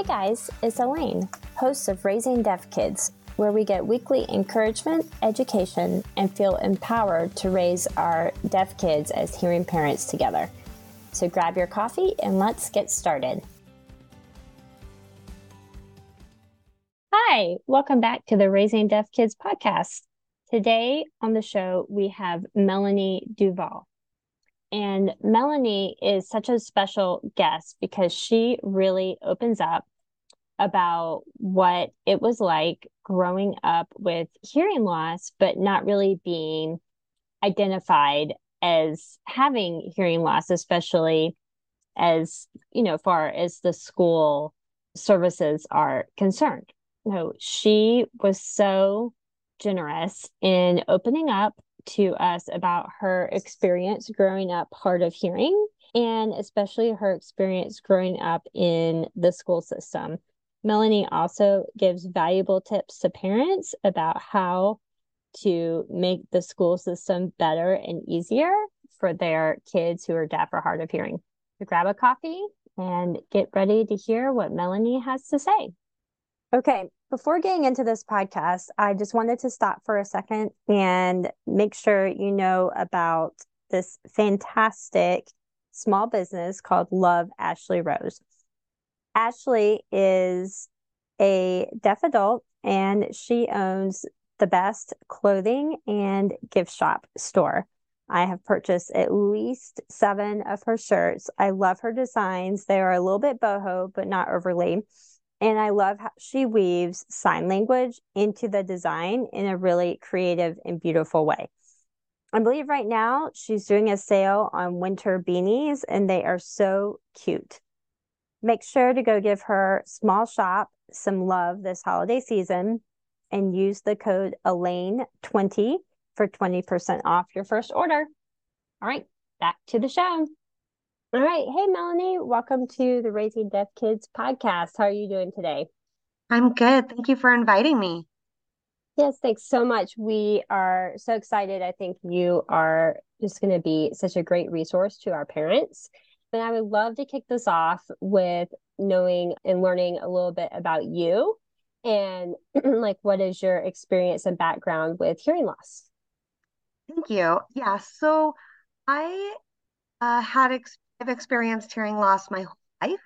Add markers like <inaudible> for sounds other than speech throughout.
Hey guys, it's Alaine, host of Raising Deaf Kids, where we get weekly encouragement, education, and feel empowered to raise our deaf kids as hearing parents together. So grab your coffee and let's get started. Hi, welcome back to the Raising Deaf Kids podcast. Today on the show, we have Melanie Duval. And Melanie is such a special guest because she really opens up about what it was like growing up with hearing loss, but not really being identified as having hearing loss, especially as, you know, far as the school services are concerned. No, she was so generous in opening up to us about her experience growing up hard of hearing and especially her experience growing up in the school system. Melanie also gives valuable tips to parents about how to make the school system better and easier for their kids who are deaf or hard of hearing. So grab a coffee and get ready to hear what Melanie has to say. Okay, before getting into this podcast, I just wanted to stop for a second and make sure you know about this fantastic small business called Love Ashlee Rose. Ashlee is a deaf adult and she owns the best clothing and gift shop store. I have purchased at least seven of her shirts. I love her designs. They are a little bit boho, but not overly. And I love how she weaves sign language into the design in a really creative and beautiful way. I believe right now she's doing a sale on winter beanies, and they are so cute. Make sure to go give her small shop some love this holiday season and use the code Alaine20 for 20% off your first order. All right, back to the show. All right. Hey, Melanie, welcome to the Raising Deaf Kids podcast. How are you doing today? I'm good. Thank you for inviting me. Yes, thanks so much. We are so excited. I think you are just going to be such a great resource to our parents. And I would love to kick this off with knowing and learning a little bit about you and <clears throat> like what is your experience and background with hearing loss? Thank you. Yeah. So I uh, had ex- I've experienced hearing loss my whole life.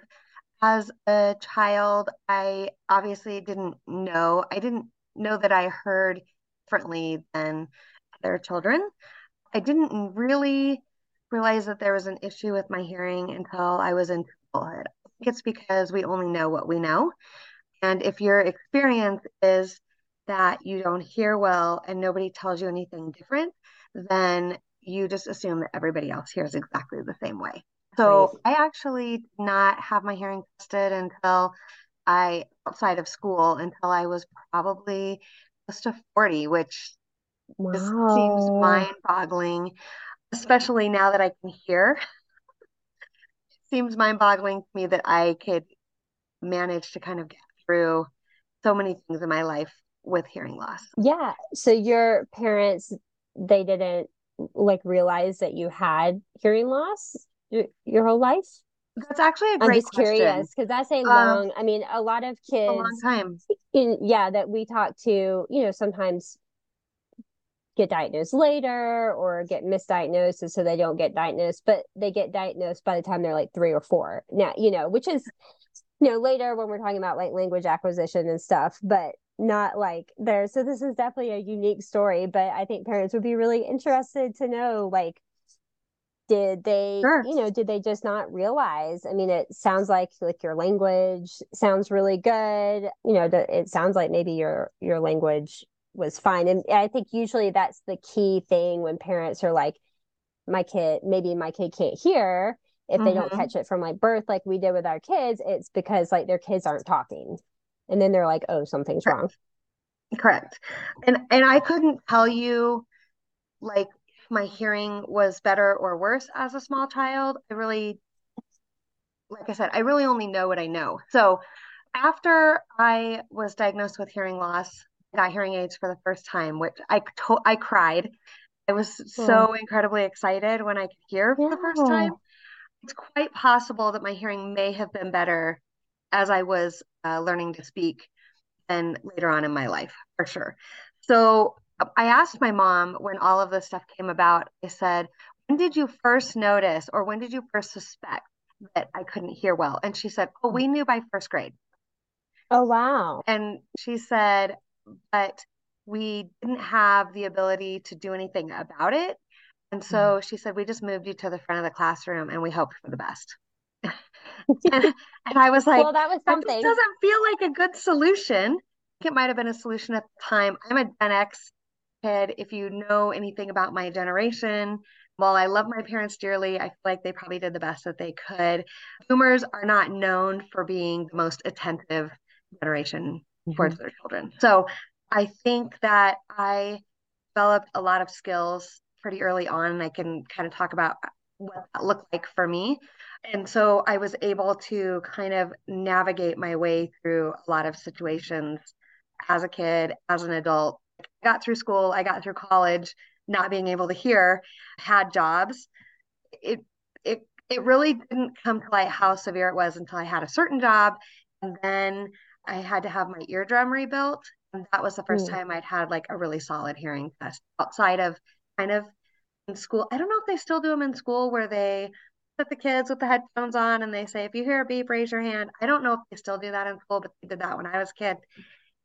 As a child, I obviously didn't know. I didn't know that I heard differently than other children. I didn't really realize that there was an issue with my hearing until I was in childhood. I think it's because we only know what we know. And if your experience is that you don't hear well and nobody tells you anything different, then you just assume that everybody else hears exactly the same way. So I actually did not have my hearing tested until I outside of school until I was probably close to 40, which wow. just seems mind-boggling, especially now that I can hear. <laughs> seems mind-boggling to me that I could manage to kind of get through so many things in my life with hearing loss. Yeah. So your parents they didn't like realize that you had hearing loss your, your whole life? That's actually a great I'm just question. curious because that's a um, long. Um, I mean, a lot of kids. A long time. In, yeah, that we talk to, you know, sometimes get diagnosed later or get misdiagnosed, and so they don't get diagnosed, but they get diagnosed by the time they're like three or four. Now, you know, which is, you know, later when we're talking about like language acquisition and stuff, but not like there. So this is definitely a unique story, but I think parents would be really interested to know, like did they sure. you know did they just not realize i mean it sounds like like your language sounds really good you know it sounds like maybe your your language was fine and i think usually that's the key thing when parents are like my kid maybe my kid can't hear if mm-hmm. they don't mm-hmm. catch it from like birth like we did with our kids it's because like their kids aren't talking and then they're like oh something's correct. wrong correct and and i couldn't tell you like my hearing was better or worse as a small child. I really, like I said, I really only know what I know. So after I was diagnosed with hearing loss, got hearing aids for the first time, which I to- I cried. I was so incredibly excited when I could hear for yeah. the first time. It's quite possible that my hearing may have been better as I was uh, learning to speak and later on in my life, for sure. So I asked my mom when all of this stuff came about, I said, when did you first notice or when did you first suspect that I couldn't hear well? And she said, oh, we knew by first grade. Oh, wow. And she said, but we didn't have the ability to do anything about it. And so mm-hmm. she said, we just moved you to the front of the classroom and we hoped for the best. <laughs> and, and, I was like, well, that was something. That doesn't feel like a good solution. it might have been a solution at the time. I'm a Gen X kid. If you know anything about my generation, while I love my parents dearly, I feel like they probably did the best that they could. Boomers are not known for being the most attentive generation mm-hmm. towards their children. So I think that I developed a lot of skills pretty early on, and I can kind of talk about what that looked like for me. And so I was able to kind of navigate my way through a lot of situations as a kid, as an adult. I got through school, I got through college, not being able to hear, had jobs. It it it really didn't come to light how severe it was until I had a certain job. And then I had to have my eardrum rebuilt. And that was the first mm. time I'd had like a really solid hearing test outside of kind of in school. I don't know if they still do them in school where they put the kids with the headphones on and they say, if you hear a beep, raise your hand. I don't know if they still do that in school, but they did that when I was a kid.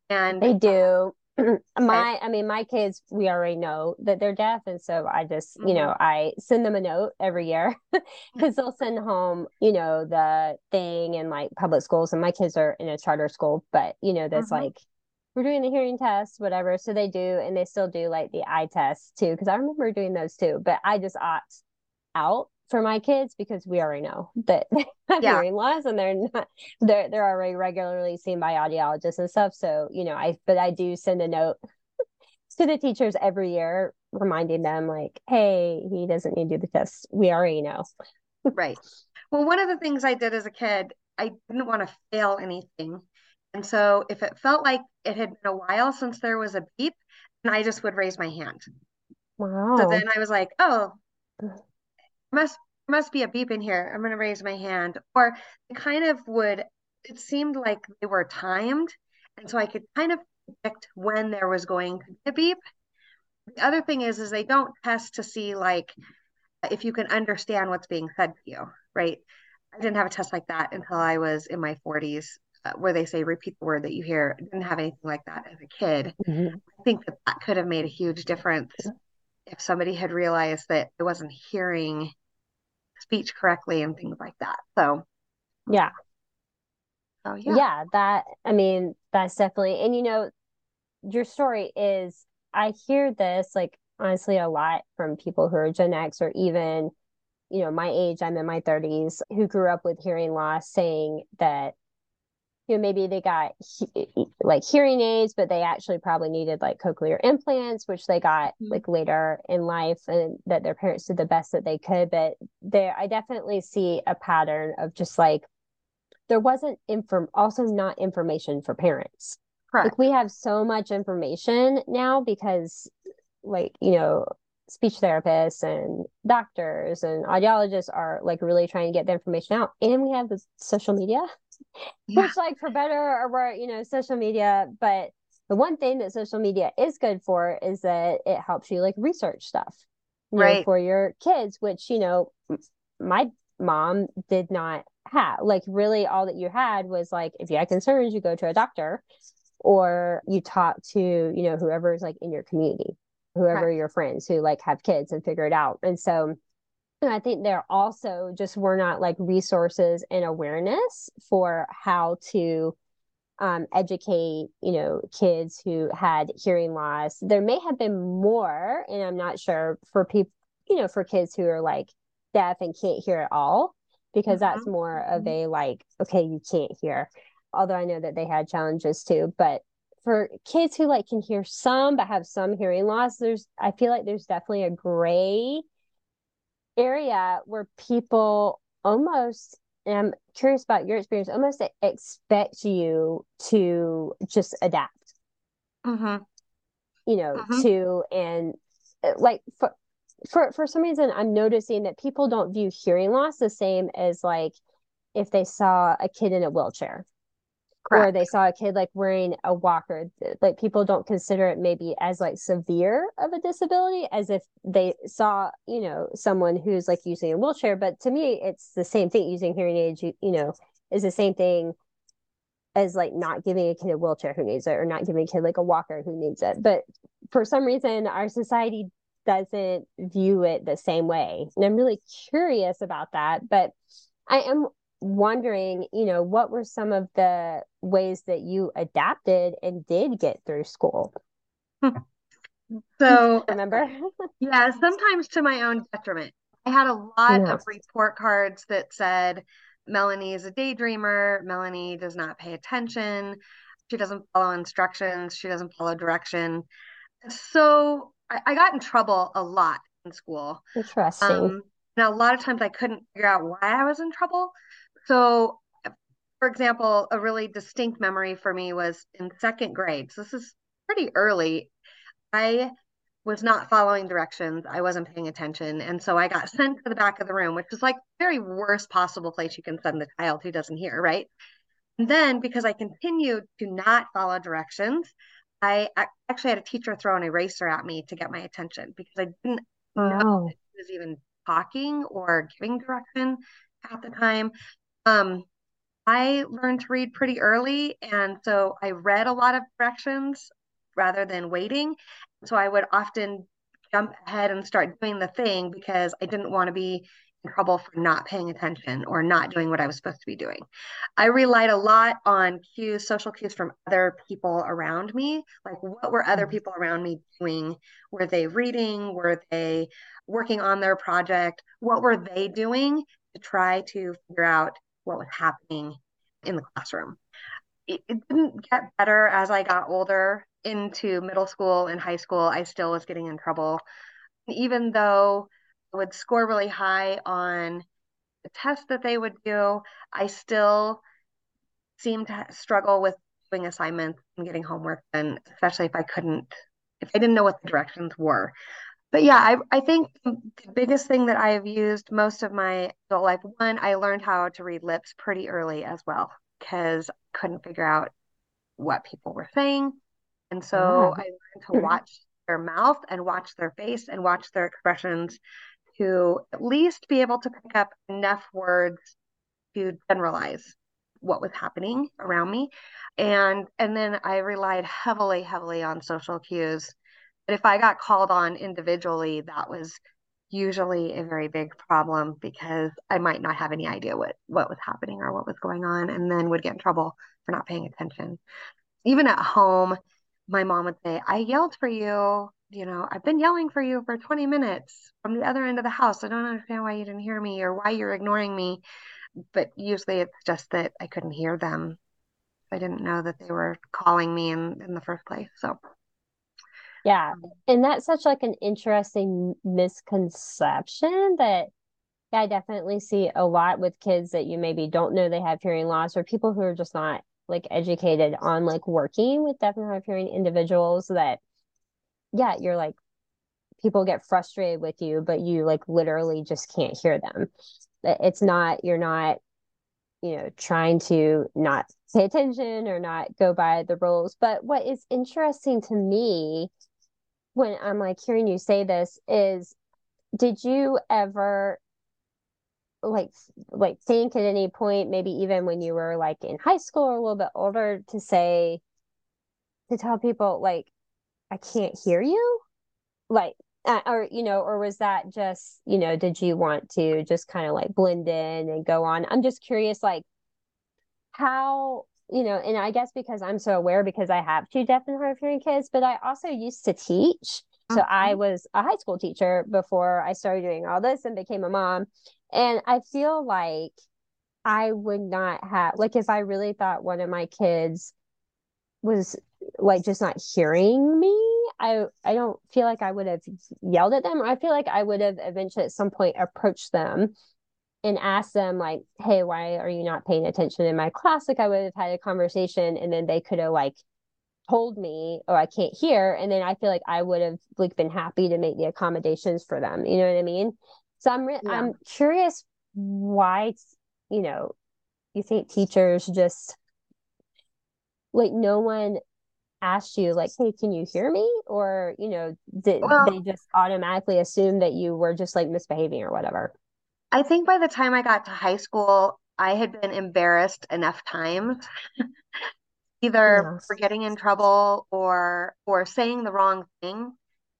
And they do. <laughs> my i mean my kids we already know that they're deaf and so i just mm-hmm. you know mm-hmm. i send them a note every year <laughs> because they'll send home you know the thing in like public schools and my kids are in a charter school but you know that's mm-hmm. like we're doing the hearing test whatever so they do and they still do like the eye test too because i remember doing those too but i just opt out for my kids because we already know that <laughs> they have yeah. hearing loss and they're not they're they're already regularly seen by audiologists and stuff. So, you know, I but I do send a note <laughs> to the teachers every year reminding them like, hey, he doesn't need to do the test. We already know. right. Well, one of the things I did as a kid, I didn't want to fail anything. And so if it felt like it had been a while since there was a beep, and I just would raise my hand. Wow. So then I was like, oh, must must be a beep in here. I'm going to raise my hand. Or it kind of would, it seemed like they were timed. And so I could kind of predict when there was going to be a beep. The other thing is, is they don't test to see like if you can understand what's being said to you, right? I didn't have a test like that until I was in my 40s, uh, where they say repeat the word that you hear. I didn't have anything like that as a kid. Mm-hmm. I think that that could have made a huge difference if somebody had realized that it wasn't hearing speech correctly and things like that. So, yeah. So, yeah. Yeah, that, I mean, that's definitely, and you know, your story is, I hear this like honestly a lot from people who are Gen X or even, you know, my age, I'm in my 30s, who grew up with hearing loss saying that you know maybe they got like hearing aids but they actually probably needed like cochlear implants which they got mm-hmm. like later in life and that their parents did the best that they could but there i definitely see a pattern of just like there wasn't inform also not information for parents Correct. like we have so much information now because like you know speech therapists and doctors and audiologists are like really trying to get the information out and we have the social media yeah. which like for better or worse, you know, social media. But the one thing that social media is good for is that it helps you like research stuff, right, know, for your kids. Which you know, my mom did not have. Like really, all that you had was like if you had concerns, you go to a doctor, or you talk to you know whoever is like in your community, whoever right. your friends who like have kids and figure it out. And so and I think there also just were not like resources and awareness for how to um, educate, you know, kids who had hearing loss. There may have been more, and I'm not sure for people, you know, for kids who are like deaf and can't hear at all, because mm-hmm. that's more of mm-hmm. a like, okay, you can't hear. Although I know that they had challenges too, but for kids who like can hear some but have some hearing loss, there's I feel like there's definitely a gray area where people almost and I'm curious about your experience, almost expect you to just adapt. Mm-hmm. You know, mm-hmm. to and uh, like for for for some reason, I'm noticing that people don't view hearing loss the same as like if they saw a kid in a wheelchair. Correct. or they saw a kid like wearing a walker. Like people don't consider it maybe as like severe of a disability as if they saw you know someone who's like using a wheelchair but to me it's the same thing. Using hearing aids you, you know is the same thing as like not giving a kid a wheelchair who needs it or not giving a kid like a walker who needs it. But for some reason our society doesn't view it the same way. And i'm really curious about that but i am wondering, you know, what were some of the ways that you adapted and did get through school? <laughs> So, remember? <laughs> yeah, sometimes to my own detriment. I had a lot of report cards that said, Melanie is a daydreamer. Melanie does not pay attention. She doesn't follow instructions. She doesn't follow direction. So I, I got in trouble a lot in school. Interesting. Um, and a lot of times I couldn't figure out why I was in trouble. So, for example, a really distinct memory for me was in second grade. So, this is pretty early. I was not following directions. I wasn't paying attention. And so I got sent to the back of the room, which is like very worst possible place you can send the child who doesn't hear, right? And then because I continued to not follow directions, I actually had a teacher throw an eraser at me to get my attention because I didn't know oh. that he was even talking or giving direction at the time. Um, I learned to read pretty early, and so I read a lot of directions rather than waiting. So I would often jump ahead and start doing the thing because I didn't want to be in trouble for not paying attention or not doing what I was supposed to be doing. I relied a lot on cues, social cues from other people around me. Like, what were other mm-hmm. people around me doing? Were they reading? Were they working on their project? What were they doing to try to figure out what was happening in the classroom. It, it didn't get better as I got older into middle school and high school. I still was getting in trouble. Even though I would score really high on the tests that they would do, I still seemed to struggle with doing assignments and getting homework, and especially if I couldn't, if I didn't know what the directions were but yeah, I, I think the biggest thing that I have used most of my adult life, one, I learned how to read lips pretty early as well because I couldn't figure out what people were saying. And so yeah. I learned to watch their mouth and watch their face and watch their expressions to at least be able to pick up enough words to generalize what was happening around me. And and then I relied heavily, heavily on social cues but if I got called on individually, that was usually a very big problem because I might not have any idea what what was happening or what was going on and then would get in trouble for not paying attention. Even at home, my mom would say, "I yelled for you, you know, I've been yelling for you for 20 minutes from the other end of the house. I don't understand why you didn't hear me or why you're ignoring me." But usually it's just that I couldn't hear them. I didn't know that they were calling me in in the first place. So yeah. And that's such like an interesting misconception that I definitely see a lot with kids that you maybe don't know they have hearing loss or people who are just not like educated on like working with deaf and hard of hearing individuals that yeah, you're like people get frustrated with you, but you like literally just can't hear them. It's not you're not you know trying to not pay attention or not go by the rules. But what is interesting to me when I'm like hearing you say this is did you ever like like think at any point maybe even when you were like in high school or a little bit older to say to tell people like I can't hear you like uh, or you know or was that just you know did you want to just kind of like blend in and go on? I'm just curious like how you know, and I guess because I'm so aware because I have two deaf and hard of hearing kids, but I also used to teach. So I was a high school teacher before I started doing all this and became a mom. And I feel like I would not have like if I really thought one of my kids was like just not hearing me, I I don't feel like I would have yelled at them. I feel like I would have eventually at some point approached them and ask them like hey why are you not paying attention in my class? Like i would have had a conversation and then they could have like told me oh i can't hear and then i feel like i would have like been happy to make the accommodations for them you know what i mean? So i'm re- yeah. i'm curious why you know you think teachers just like no one asked you like hey can you hear me? Or you know did well, they just automatically assume that you were just like misbehaving or whatever i think by the time i got to high school i had been embarrassed enough times <laughs> either yes. for getting in trouble or or saying the wrong thing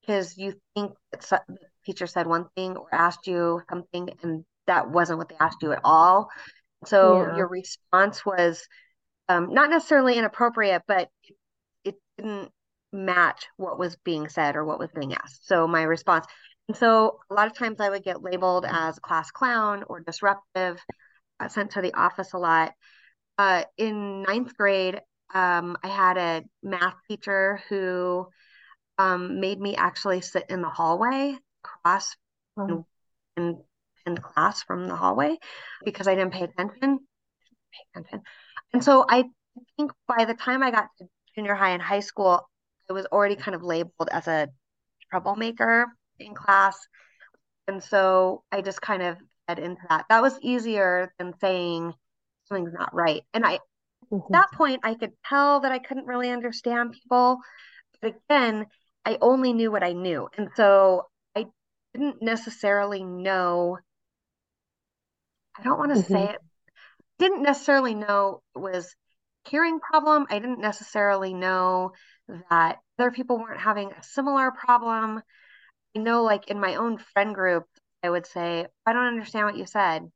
because you think that the teacher said one thing or asked you something and that wasn't what they asked you at all so yeah. your response was um, not necessarily inappropriate but it, it didn't match what was being said or what was being asked so my response so a lot of times i would get labeled as a class clown or disruptive sent to the office a lot uh, in ninth grade um, I had a math teacher who um, made me actually sit in the hallway across oh. in, in class from the hallway because I didn't pay attention. Pay attention. And so I think by the time I got to junior high and high school, I was already kind of labeled as a troublemaker in class. And so I just kind of fed into that. That was easier than saying something's not right. And I Mm-hmm. At that point, I could tell that I couldn't really understand people. But again, I only knew what I knew. And so I didn't necessarily know, I don't want to mm-hmm. say it, didn't necessarily know it was hearing problem. I didn't necessarily know that other people weren't having a similar problem. I know, like in my own friend group, I would say, I don't understand what you said.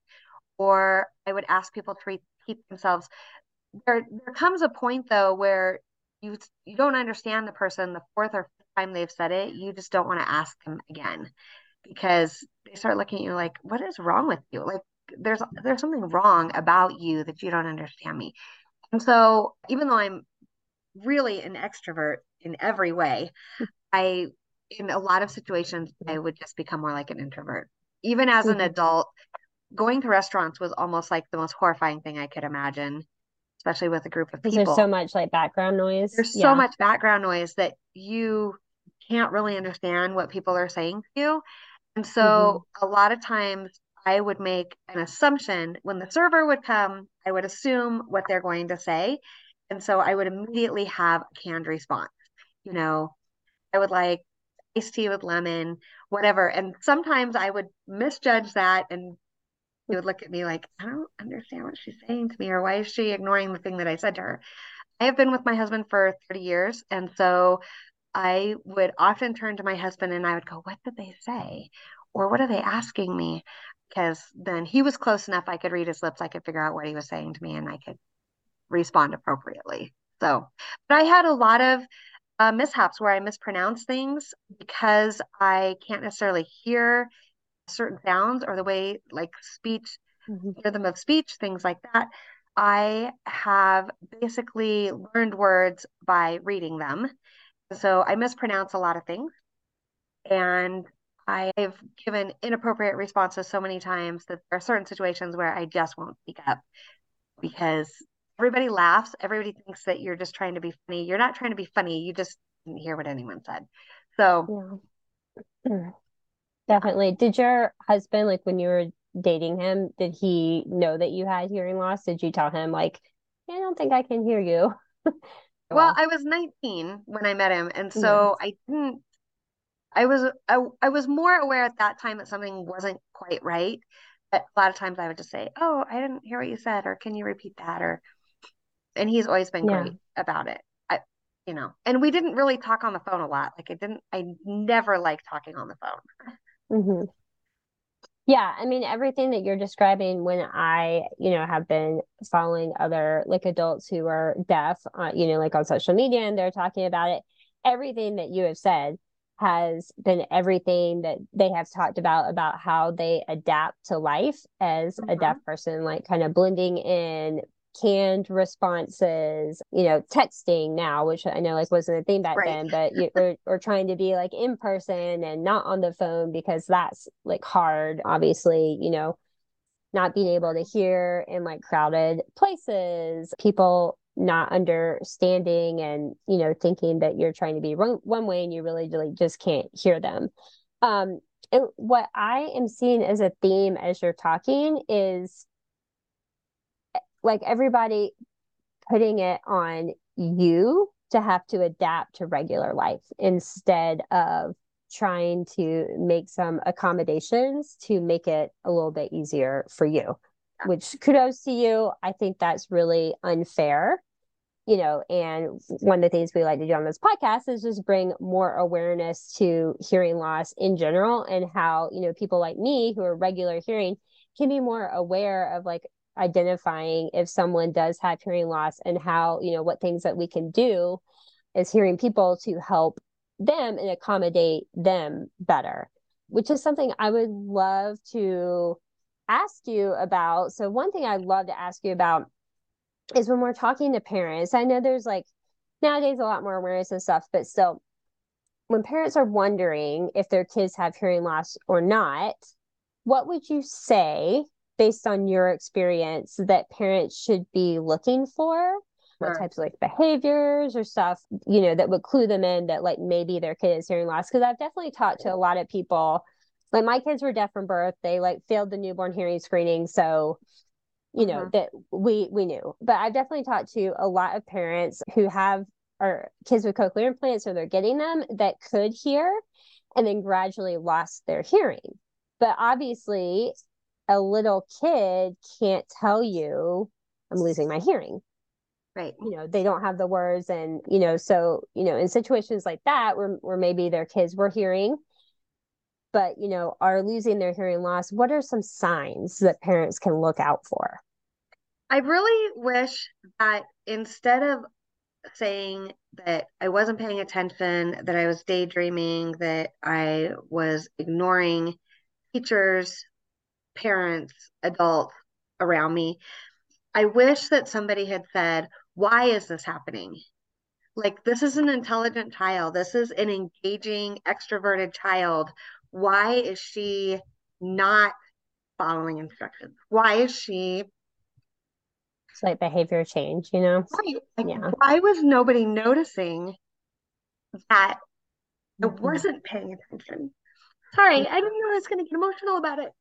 Or I would ask people to repeat themselves there there comes a point though where you you don't understand the person the fourth or fifth time they've said it you just don't want to ask them again because they start looking at you like what is wrong with you like there's there's something wrong about you that you don't understand me and so even though i'm really an extrovert in every way <laughs> i in a lot of situations i would just become more like an introvert even as an mm-hmm. adult going to restaurants was almost like the most horrifying thing i could imagine especially with a group of people. There's so much like background noise. There's yeah. so much background noise that you can't really understand what people are saying to you. And so mm-hmm. a lot of times I would make an assumption when the server would come, I would assume what they're going to say. And so I would immediately have a canned response. You know, I would like iced tea with lemon, whatever. And sometimes I would misjudge that and he would look at me like, I don't understand what she's saying to me, or why is she ignoring the thing that I said to her? I have been with my husband for 30 years. And so I would often turn to my husband and I would go, What did they say? Or what are they asking me? Because then he was close enough, I could read his lips, I could figure out what he was saying to me, and I could respond appropriately. So, but I had a lot of uh, mishaps where I mispronounce things because I can't necessarily hear certain sounds or the way like speech, mm-hmm. rhythm of speech, things like that. I have basically learned words by reading them. So I mispronounce a lot of things. And I've given inappropriate responses so many times that there are certain situations where I just won't speak up because everybody laughs. Everybody thinks that you're just trying to be funny. You're not trying to be funny. You just didn't hear what anyone said. So yeah. <clears throat> Definitely. Did your husband, like when you were dating him, did he know that you had hearing loss? Did you tell him, like, I don't think I can hear you? <laughs> well, I was 19 when I met him. And so mm-hmm. I didn't, I was, I, I was more aware at that time that something wasn't quite right. But a lot of times I would just say, Oh, I didn't hear what you said, or can you repeat that? Or, and he's always been yeah. great about it. I, you know, and we didn't really talk on the phone a lot. Like I didn't, I never liked talking on the phone. Mm-hmm. Yeah, I mean everything that you're describing when I, you know, have been following other like adults who are deaf, uh, you know, like on social media and they're talking about it, everything that you have said has been everything that they have talked about about how they adapt to life as mm-hmm. a deaf person like kind of blending in canned responses, you know, texting now, which I know like wasn't a thing back right. then, but you, or, or trying to be like in person and not on the phone because that's like hard, obviously, you know, not being able to hear in like crowded places, people not understanding and, you know, thinking that you're trying to be one, one way and you really, really just can't hear them. Um, and what I am seeing as a theme as you're talking is like everybody putting it on you to have to adapt to regular life instead of trying to make some accommodations to make it a little bit easier for you which kudos to you. I think that's really unfair you know and one of the things we like to do on this podcast is just bring more awareness to hearing loss in general and how you know people like me who are regular hearing can be more aware of like identifying if someone does have hearing loss and how you know what things that we can do as hearing people to help them and accommodate them better which is something i would love to ask you about. So one thing i'd love to ask you about is when we're talking to parents i know there's like nowadays a lot more awareness and stuff but still when parents are wondering if their kids have hearing loss or not what would you say based on your experience that parents should be looking for? What types of like behaviors or stuff you know that would clue them in that like maybe their kid is hearing loss? Because i've definitely talked to a lot of people. Like my kids were deaf from birth. They like failed the newborn hearing screening so you know uh-huh. that we we knew. But i've definitely talked to a lot of parents who have or kids with cochlear implants or they're getting them that could hear and then gradually lost their hearing. But obviously a little kid can't tell you i'm losing my hearing. Right. You know they don't have the words and you know so you know in situations like that where, where maybe their kids were hearing but you know are losing their hearing loss what are some signs that parents can look out for? I really wish that instead of saying that i wasn't paying attention that i was daydreaming that i was ignoring teachers parents, adults around me. I wish that somebody had said, Why is this happening? Like, this is an intelligent child. This is an engaging, extroverted child. Why is she not following instructions? Why is she? It's like behavior change, you know? Right. Like, yeah. Why was nobody noticing that I mm-hmm. wasn't paying attention? Sorry, I didn't know I was going to get emotional about it.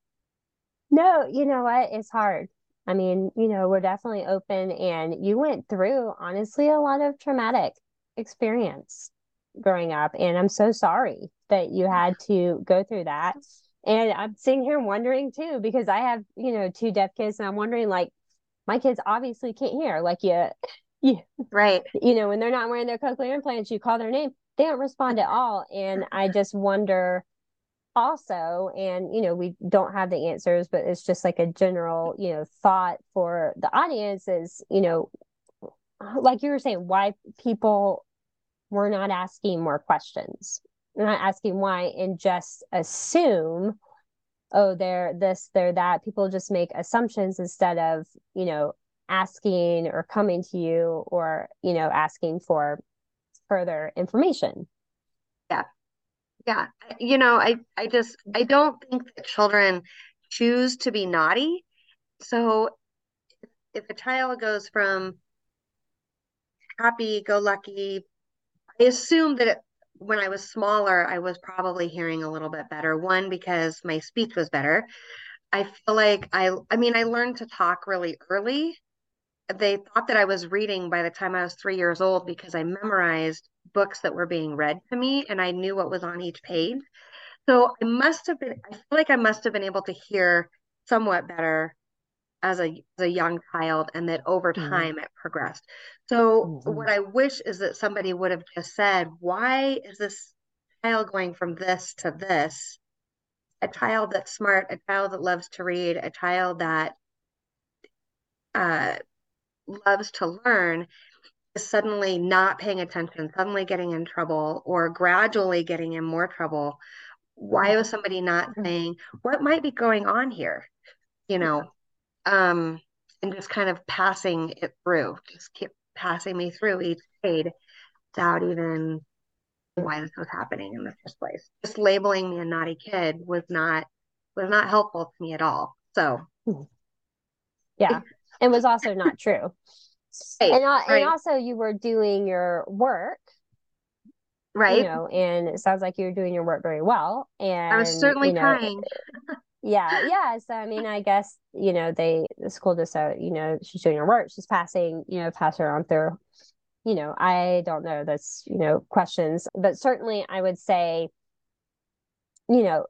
No, you know what? It's hard. I mean, you know, we're definitely open and you went through honestly a lot of traumatic experience growing up and I'm so sorry that you had to go through that. And I'm sitting here wondering too because I have, you know, two deaf kids and I'm wondering like my kids obviously can't hear like you <laughs> you right. You know, when they're not wearing their cochlear implants, you call their name, they don't respond at all and I just wonder also and you know we don't have the answers but it's just like a general you know thought for the audience is you know like you were saying why people were not asking more questions They're not asking why and just assume oh they're this they're that. People just make assumptions instead of you know asking or coming to you or you know asking for further information yeah you know i i just i don't think that children choose to be naughty. So if a child goes from happy go lucky i assume that it, when i was smaller i was probably hearing a little bit better. One because my speech was better. I feel like i i mean i learned to talk really early. They thought that i was reading by the time i was three years old because i memorized books that were being read to me and I knew what was on each page. So I must have been, I feel like I must have been able to hear somewhat better as a, as a young child and that over mm-hmm. time mm-hmm. it progressed. So mm-hmm. what I wish is that somebody would have just said, why is this child going from this to this? A child that's smart, a child that loves to read, a child that uh, loves to learn suddenly not paying attention, suddenly getting in trouble, or gradually getting in more trouble, why was somebody not mm-hmm. saying what might be going on here? You know, um, and just kind of passing it through, just keep passing me through each grade without even why this was happening in the first place. Just labeling me a naughty kid was not was not helpful to me at all. So yeah, it was also not true. Right, and, uh, right. and also you were doing your work right you know and it sounds like you're doing your work very well and i was certainly you know, trying <laughs> yeah yeah so i mean i guess you know they the school just said you know she's doing her work she's passing you know pass her on through you know, I don't know. That's, you know, questions. But certainly I would say, you know,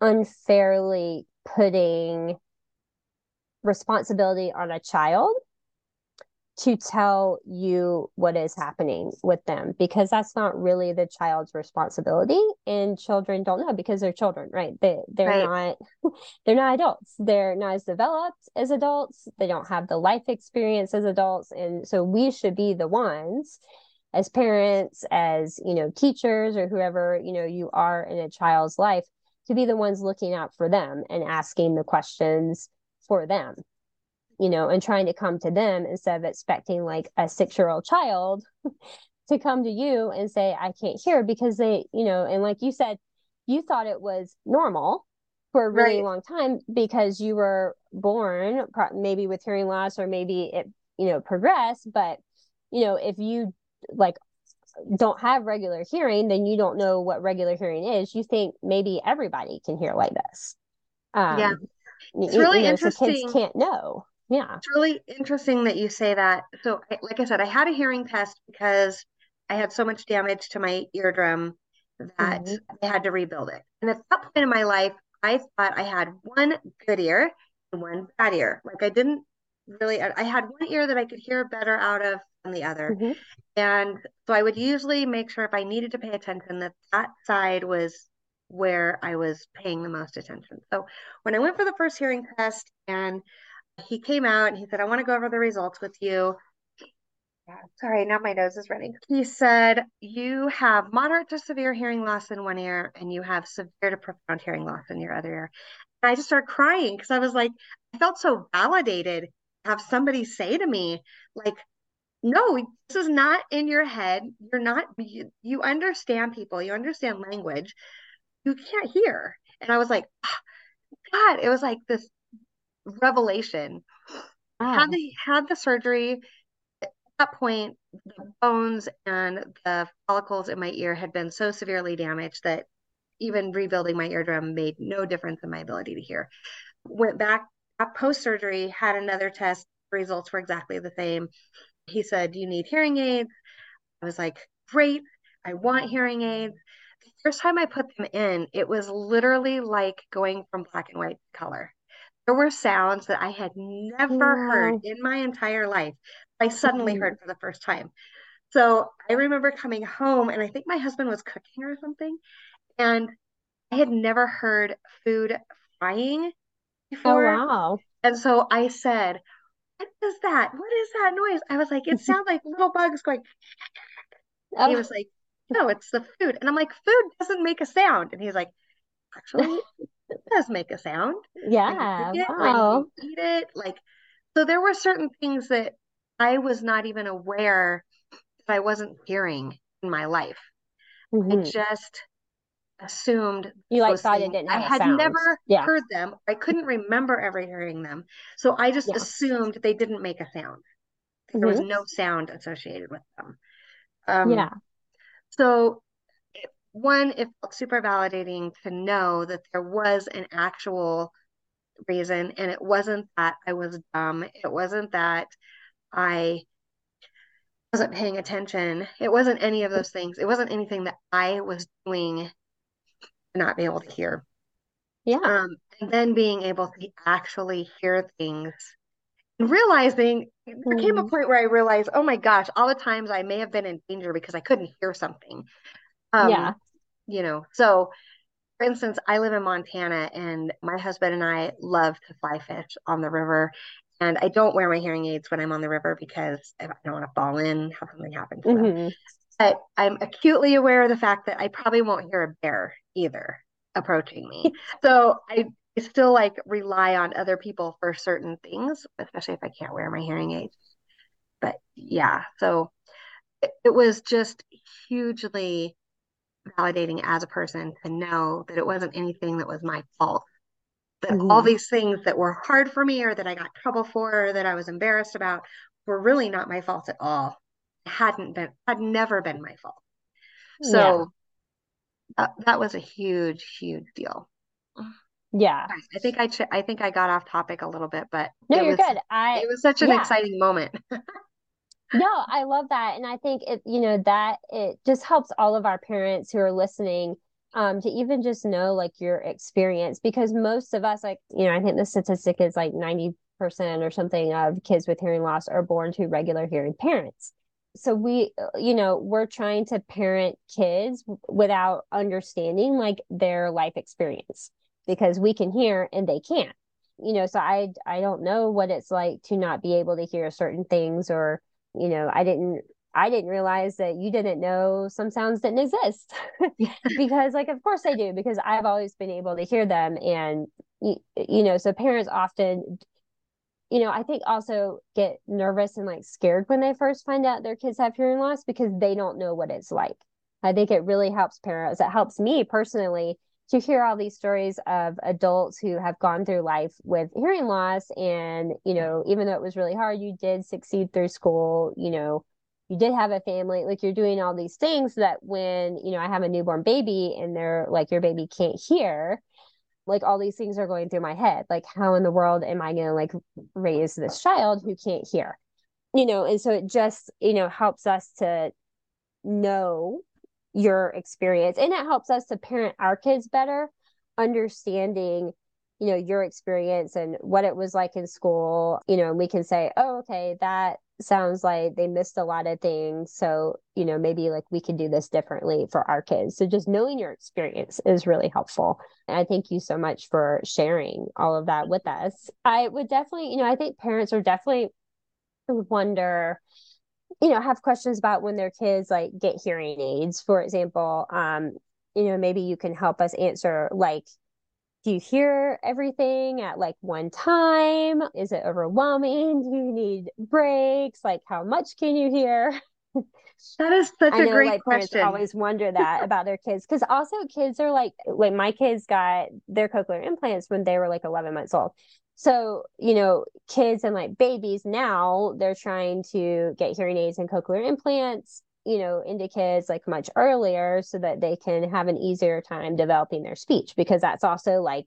unfairly putting responsibility on a child to tell you what is happening with them because that's not really the child's responsibility and children don't know because they're children right? They they're right. not <laughs> they're not adults. They're not as developed as adults. They don't have the life experience as adults and so we should be the ones as parents as you know teachers or whoever you know you are in a child's life to be the ones looking out for them and asking the questions for them you know, and trying to come to them instead of expecting like a six year old child <laughs> to come to you and say, I can't hear because they, you know, and like you said, you thought it was normal for a really right. long time because you were born maybe with hearing loss or maybe it, you know, progressed. But, you know, if you like don't have regular hearing, then you don't know what regular hearing is. You think maybe everybody can hear like this. Um, yeah. It's really you know, interesting. So kids can't know. Yeah. It's really interesting that you say that. So, like I said, I had a hearing test because I had so much damage to my eardrum that mm-hmm. I had to rebuild it. And at that point in my life, I thought I had one good ear and one bad ear. Like I didn't really, I had one ear that I could hear better out of than the other. Mm-hmm. And so I would usually make sure if I needed to pay attention that that side was where I was paying the most attention. So when I went for the first hearing test and he came out and he said, I want to go over the results with you. Sorry, now my nose is running. He said, You have moderate to severe hearing loss in one ear, and you have severe to profound hearing loss in your other ear. And I just started crying because I was like, I felt so validated to have somebody say to me, like, no, this is not in your head. You're not, you, you understand people, you understand language. You can't hear. And I was like, oh, God, it was like this revelation. Wow. Had the had the surgery at that point, the bones and the follicles in my ear had been so severely damaged that even rebuilding my eardrum made no difference in my ability to hear. Went back post surgery, had another test. Results were exactly the same. He said, You need hearing aids. I was like, Great, I want hearing aids. The first time I put them in, it was literally like going from black and white to color there were sounds that I had never heard in my entire life. I suddenly mm-hmm. heard for the first time. So I remember coming home, and I think my husband was cooking or something, and I had never heard food frying oh, before. Oh, wow. And so I said, What is that? What is that noise? I was like, It <laughs> sounds like little bugs going. <laughs> Oh. He was like, No, it's the food. And I'm like, Food doesn't make a sound. And he's like, Actually, it does make a sound. Yeah. It, wow. eat it. Like, so there were certain things that I was not even aware that I wasn't hearing in my life. Mm-hmm. I just assumed you like thought it didn't I had sound. never yeah. heard them. I couldn't remember ever hearing them. So I just yeah. assumed they didn't make a sound. There mm-hmm. was no sound associated with them. Um, yeah. So one, it felt super validating to know that there was an actual reason, and it wasn't that I was dumb. It wasn't that I wasn't paying attention. It wasn't any of those things. It wasn't anything that I was doing to not be able to hear. Yeah. Um, and then being able to actually hear things and realizing mm-hmm. there came a mm-hmm. point where I realized, oh my gosh, all the times I may have been in danger because I couldn't hear something. Um, yeah. You know, so for instance, I live in Montana and my husband and I love to fly fish on the river. And I don't wear my hearing aids when I'm on the river because I don't want to fall in, have something happen to mm-hmm. them. But I'm acutely aware of the fact that I probably won't hear a bear either approaching me. <laughs> so I still like rely on other people for certain things, especially if I can't wear my hearing aids. But yeah, so it, it was just hugely validating as a person to know that it wasn't anything that was my fault. That mm-hmm. all these things that were hard for me or that I got trouble for or that I was embarrassed about were really not my fault at all. It hadn't been, had never been my fault. So yeah. that, that was a huge, huge deal. Yeah. <sighs> I think I, ch- I think I got off topic a little bit, but no, you're was, good. I, it was such an yeah. exciting moment. <laughs> no, I love that. And I think it, you know, that it just helps all of our parents who are listening um, to even just know like your experience because most of us, like, you know, I think the statistic is like 90% or something of kids with hearing loss are born to regular hearing parents. So we, you know, we're trying to parent kids without understanding like their life experience because we can hear and they can't you know so i i don't know what it's like to not be able to hear certain things or you know i didn't i didn't realize that you didn't know some sounds didn't exist. <laughs> Because like of course i do because i've always been able to hear them and you, you know so parents often you know i think also get nervous and like scared when they first find out their kids have hearing loss because they don't know what it's like. I think it really helps parents it helps me personally to hear all these stories of adults who have gone through life with hearing loss and you know even though it was really hard you did succeed through school you know you did have a family like you're doing all these things that when you know i have a newborn baby and they're like your baby can't hear like all these things are going through my head. Like how in the world am i going to like raise this child who can't hear? You know and so it just you know helps us to know your experience and it helps us to parent our kids better understanding you know your experience and what it was like in school you know we can say oh okay that sounds like they missed a lot of things so you know maybe like we can do this differently for our kids. So just knowing your experience is really helpful and i thank you so much for sharing all of that with us. I would definitely you know i think parents are definitely wonder you know have questions about when their kids like get hearing aids for example um you know maybe you can help us answer like do you hear everything at like one time? Is it overwhelming? Do you need breaks? Like how much can you hear? <laughs> That is such I a know, great like, question. Parents always wonder that about their kids because also kids are like like my kids got their cochlear implants when they were like 11 months old so, you know, kids and like babies now, they're trying to get hearing aids and cochlear implants, you know, into kids like much earlier so that they can have an easier time developing their speech because that's also like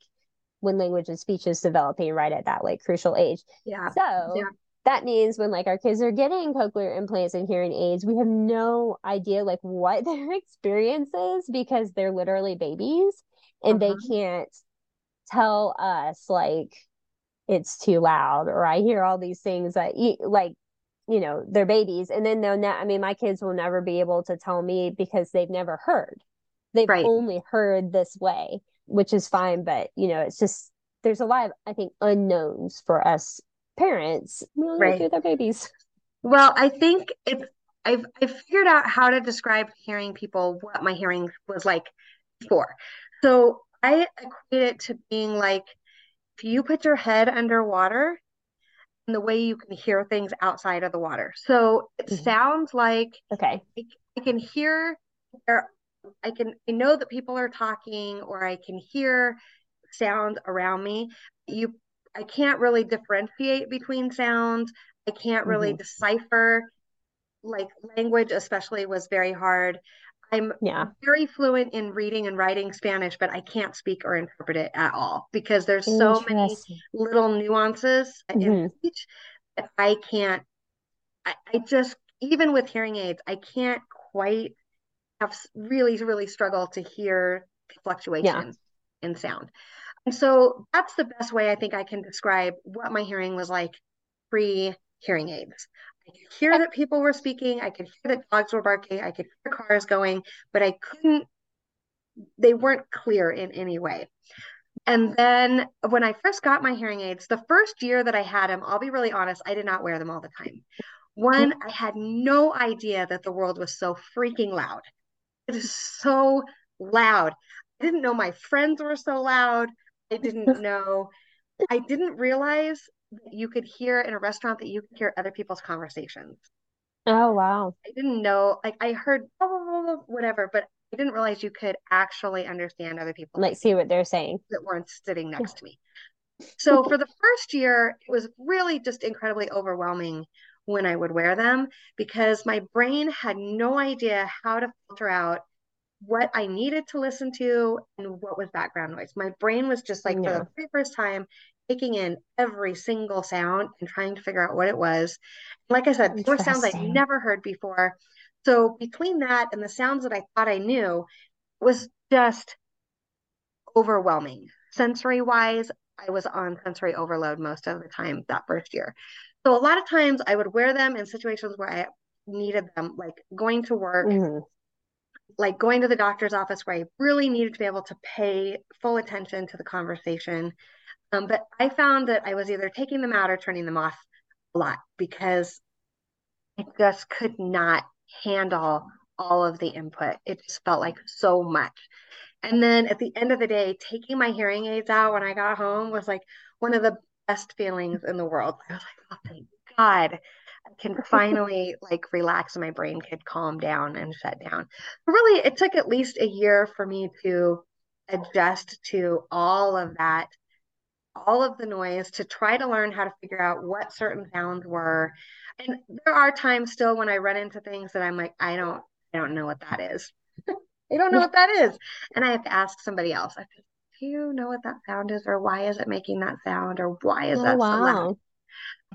when language and speech is developing right at that like crucial age. Yeah. So, yeah that means when like our kids are getting cochlear implants and hearing aids we have no idea like what <laughs> their experience is because they're literally babies and uh-huh. they can't tell us like it's too loud or i hear all these things that like you know they're babies and then they'll ne- i mean my kids will never be able to tell me because they've never heard they've right. only heard this way which is fine but you know it's just there's a lot of i think unknowns for us parents right. through their babies well i think it's I've, I've figured out how to describe hearing people what my hearing was like before so i equate it to being like if you put your head underwater and the way you can hear things outside of the water. So it mm-hmm. sounds like okay. I, I can hear there I can I know that people are talking or I can hear sounds around me. You I can't really differentiate between sounds. I can't really mm-hmm. decipher like language especially was very hard. I'm yeah. very fluent in reading and writing Spanish, but I can't speak or interpret it at all because there's so many little nuances mm-hmm. in speech that I can't. I, I just even with hearing aids, I can't quite have really really struggle to hear fluctuations yeah. in sound. And so that's the best way I think I can describe what my hearing was like pre hearing aids. I could hear that people were speaking. I could hear that dogs were barking. I could hear cars going, but I couldn't, they weren't clear in any way. And then when I first got my hearing aids, the first year that I had them, I'll be really honest, I did not wear them all the time. One, I had no idea that the world was so freaking loud. It is so loud. I didn't know my friends were so loud. I didn't <laughs> know, I didn't realize you could hear in a restaurant that you could hear other people's conversations. Oh wow. I didn't know like I heard blah, blah, blah, whatever, but I didn't realize you could actually understand other people. Like see what they're saying. That weren't sitting next to me. So for the first year, it was really just incredibly overwhelming when I would wear them because my brain had no idea how to filter out what I needed to listen to and what was background noise. My brain was just like, yeah. for the very first time, taking in every single sound and trying to figure out what it was. Like I said, there were sounds I'd never heard before. So between that and the sounds that I thought I knew was just overwhelming. Sensory wise, I was on sensory overload most of the time that first year. So a lot of times I would wear them in situations where I needed them, like going to work, mm-hmm. like going to the doctor's office where I really needed to be able to pay full attention to the conversation. Um, but I found that I was either taking them out or turning them off a lot because I just could not handle all of the input. It just felt like so much. And then at the end of the day, taking my hearing aids out when I got home was like one of the best feelings in the world. I was like, oh, thank God. I can finally like relax and my brain could calm down and shut down. Really, it took at least a year for me to adjust to all of that, all of the noise, to try to learn how to figure out what certain sounds were. And there are times still when I run into things that I'm like, I don't, I don't know what that is. <laughs> I don't know what that is. And I have to ask somebody else. I said, do you know what that sound is? Or why is it making that sound? Or why is oh, that wow. so loud?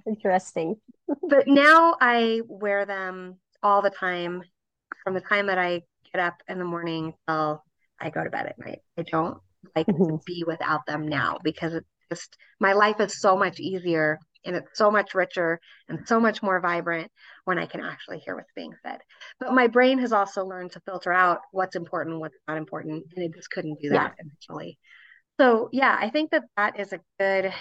Interesting. <laughs> but now I wear them all the time from the time that I get up in the morning till I go to bed at night. I don't like mm-hmm. to be without them now because it's just my life is so much easier and it's so much richer and so much more vibrant when I can actually hear what's being said. But my brain has also learned to filter out what's important, what's not important, and it just couldn't do that yeah. initially. So yeah, I think that that is a good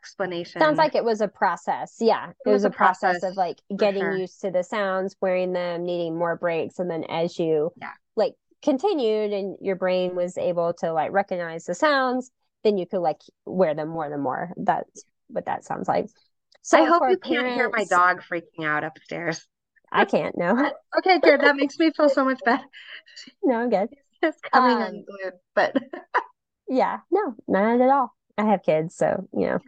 explanation. Sounds like it was a process. Yeah, it, it was, was, a process, process of like getting sure. used to the sounds, wearing them, needing more breaks, and then as you yeah. like continued and your brain was able to like recognize the sounds, then you could like wear them more and more. That's what that sounds like. So I hope you parents, can't hear my dog freaking out upstairs. I can't. No. <laughs> okay, good. That makes me feel so much better. <laughs> No, I'm good. <laughs> It's coming um, unglued, but yeah, no, not at all. I have kids, so you know,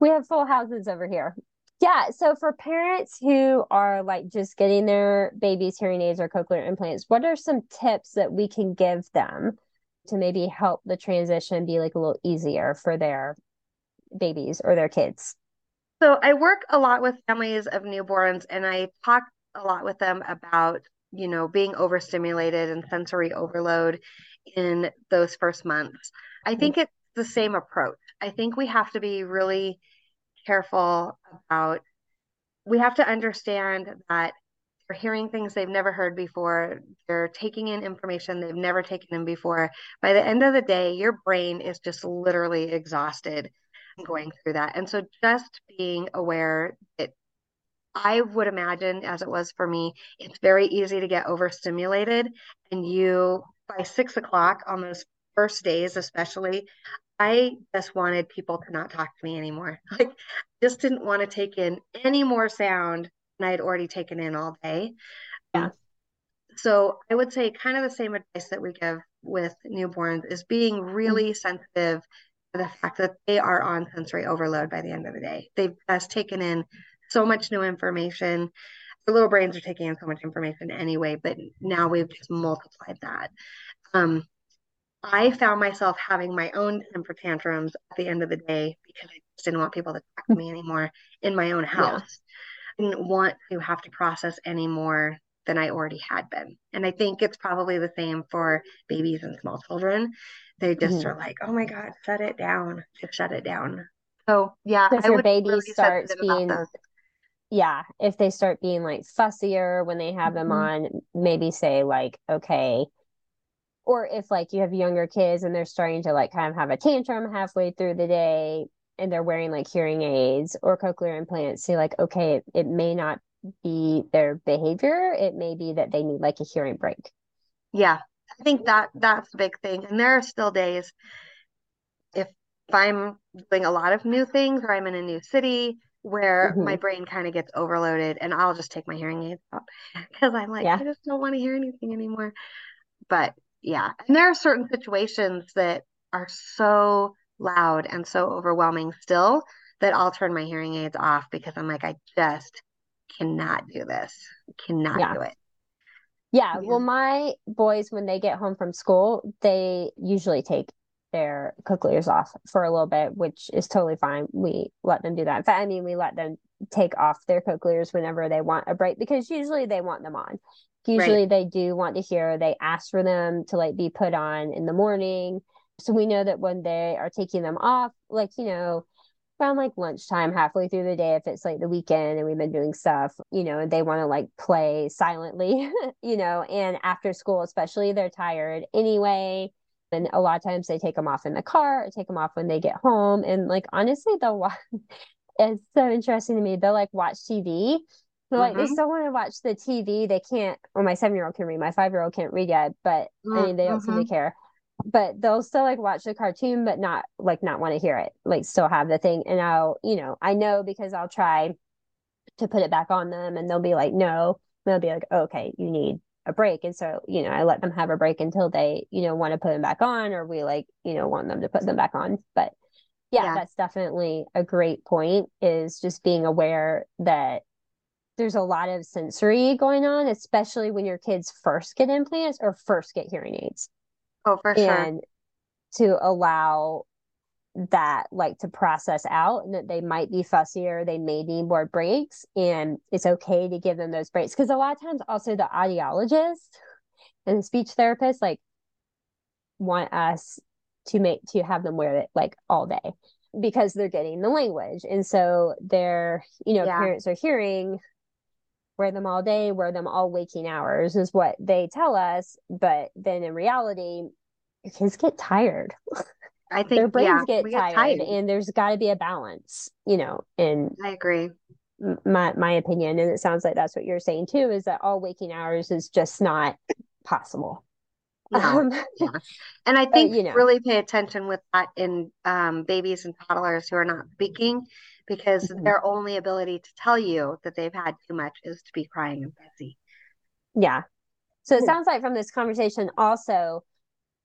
we have full houses over here. Yeah, so for parents who are like just getting their babies hearing aids or cochlear implants, what are some tips that we can give them to maybe help the transition be like a little easier for their babies or their kids? So I work a lot with families of newborns and I talk a lot with them about, you know, being overstimulated and sensory overload in those first months. I think it's the same approach. I think we have to be really careful about we have to understand that they're hearing things they've never heard before. They're taking in information they've never taken in before. By the end of the day, your brain is just literally exhausted going through that. And so just being aware that I would imagine, as it was for me, it's very easy to get overstimulated. And you, by six o'clock on those first days, especially, I just wanted people to not talk to me anymore. <laughs> Like, just didn't want to take in any more sound than I had already taken in all day. Yeah. So I would say, kind of the same advice that we give with newborns is being really mm-hmm. sensitive the fact that they are on sensory overload by the end of the day. They've just taken in so much new information. The little brains are taking in so much information anyway, but now we've just multiplied that. Um, I found myself having my own temper tantrums at the end of the day because I just didn't want people to talk to me anymore in my own house. Yeah. I didn't want to have to process any more than I already had been. And I think it's probably the same for babies and small children. They just mm-hmm. are like, oh my God, shut it down. Just shut it down. So yeah. If your baby really starts being yeah, if they start being like fussier when they have mm-hmm. them on, maybe say like, okay, or if like you have younger kids and they're starting to like kind of have a tantrum halfway through the day and they're wearing like hearing aids or cochlear implants, say like, okay, it, it may not be their behavior. It may be that they need like a hearing break. Yeah. I think that that's the big thing. And there are still days if, if I'm doing a lot of new things or I'm in a new city where mm-hmm. my brain kind of gets overloaded and I'll just take my hearing aids out <laughs> because I'm like, yeah. I just don't want to hear anything anymore. But yeah. And there are certain situations that are so loud and so overwhelming still that I'll turn my hearing aids off because I'm like, I just cannot do this. Cannot yeah. do it. Yeah, yeah. Well, my boys, when they get home from school, they usually take their cochlears off for a little bit, which is totally fine. We let them do that. In fact, I mean, we let them take off their cochlears whenever they want a break because usually they want them on. Usually right. they do want to hear, they ask for them to like be put on in the morning. So we know that when they are taking them off, like, you know, around like lunchtime, halfway through the day, if it's like the weekend and we've been doing stuff, you know, and they want to like play silently, <laughs> you know, and after school, especially, they're tired anyway. And a lot of times they take them off in the car or take them off when they get home. And like, honestly, they'll watch, <laughs> it's so interesting to me. They'll like watch TV. So like, mm-hmm. they still want to watch the TV. They can't, or my seven year old can read, my five year old can't read yet, but mm-hmm. I mean, they don't seem to mm-hmm. care but they'll still like watch the cartoon but not like not want to hear it like still have the thing and i'll you know i know because i'll try to put it back on them and they'll be like no they'll be like okay you need a break and so you know i let them have a break until they you know want to put them back on or we like you know want them to put them back on but yeah, yeah. that's definitely a great point is just being aware that there's a lot of sensory going on especially when your kids first get implants or first get hearing aids Oh, for sure. And to allow that like to process out and that they might be fussier, they may need more breaks, and it's okay to give them those breaks. Because a lot of times also the audiologist and the speech therapist like want us to make to have them wear it like all day because they're getting the language. And so their, you know, yeah. parents are hearing wear them all day, wear them all waking hours is what they tell us. But then in reality, kids get tired. I <laughs> think their brains yeah, get, tired, get tired, and there's got to be a balance, you know. And I agree. My my opinion, and it sounds like that's what you're saying too, is that all waking hours is just not possible. <laughs> Um, yeah. And I think you know, really pay attention with that in um, babies and toddlers who are not speaking because mm-hmm. their only ability to tell you that they've had too much is to be crying and fussy. Yeah. So it sounds like from this conversation also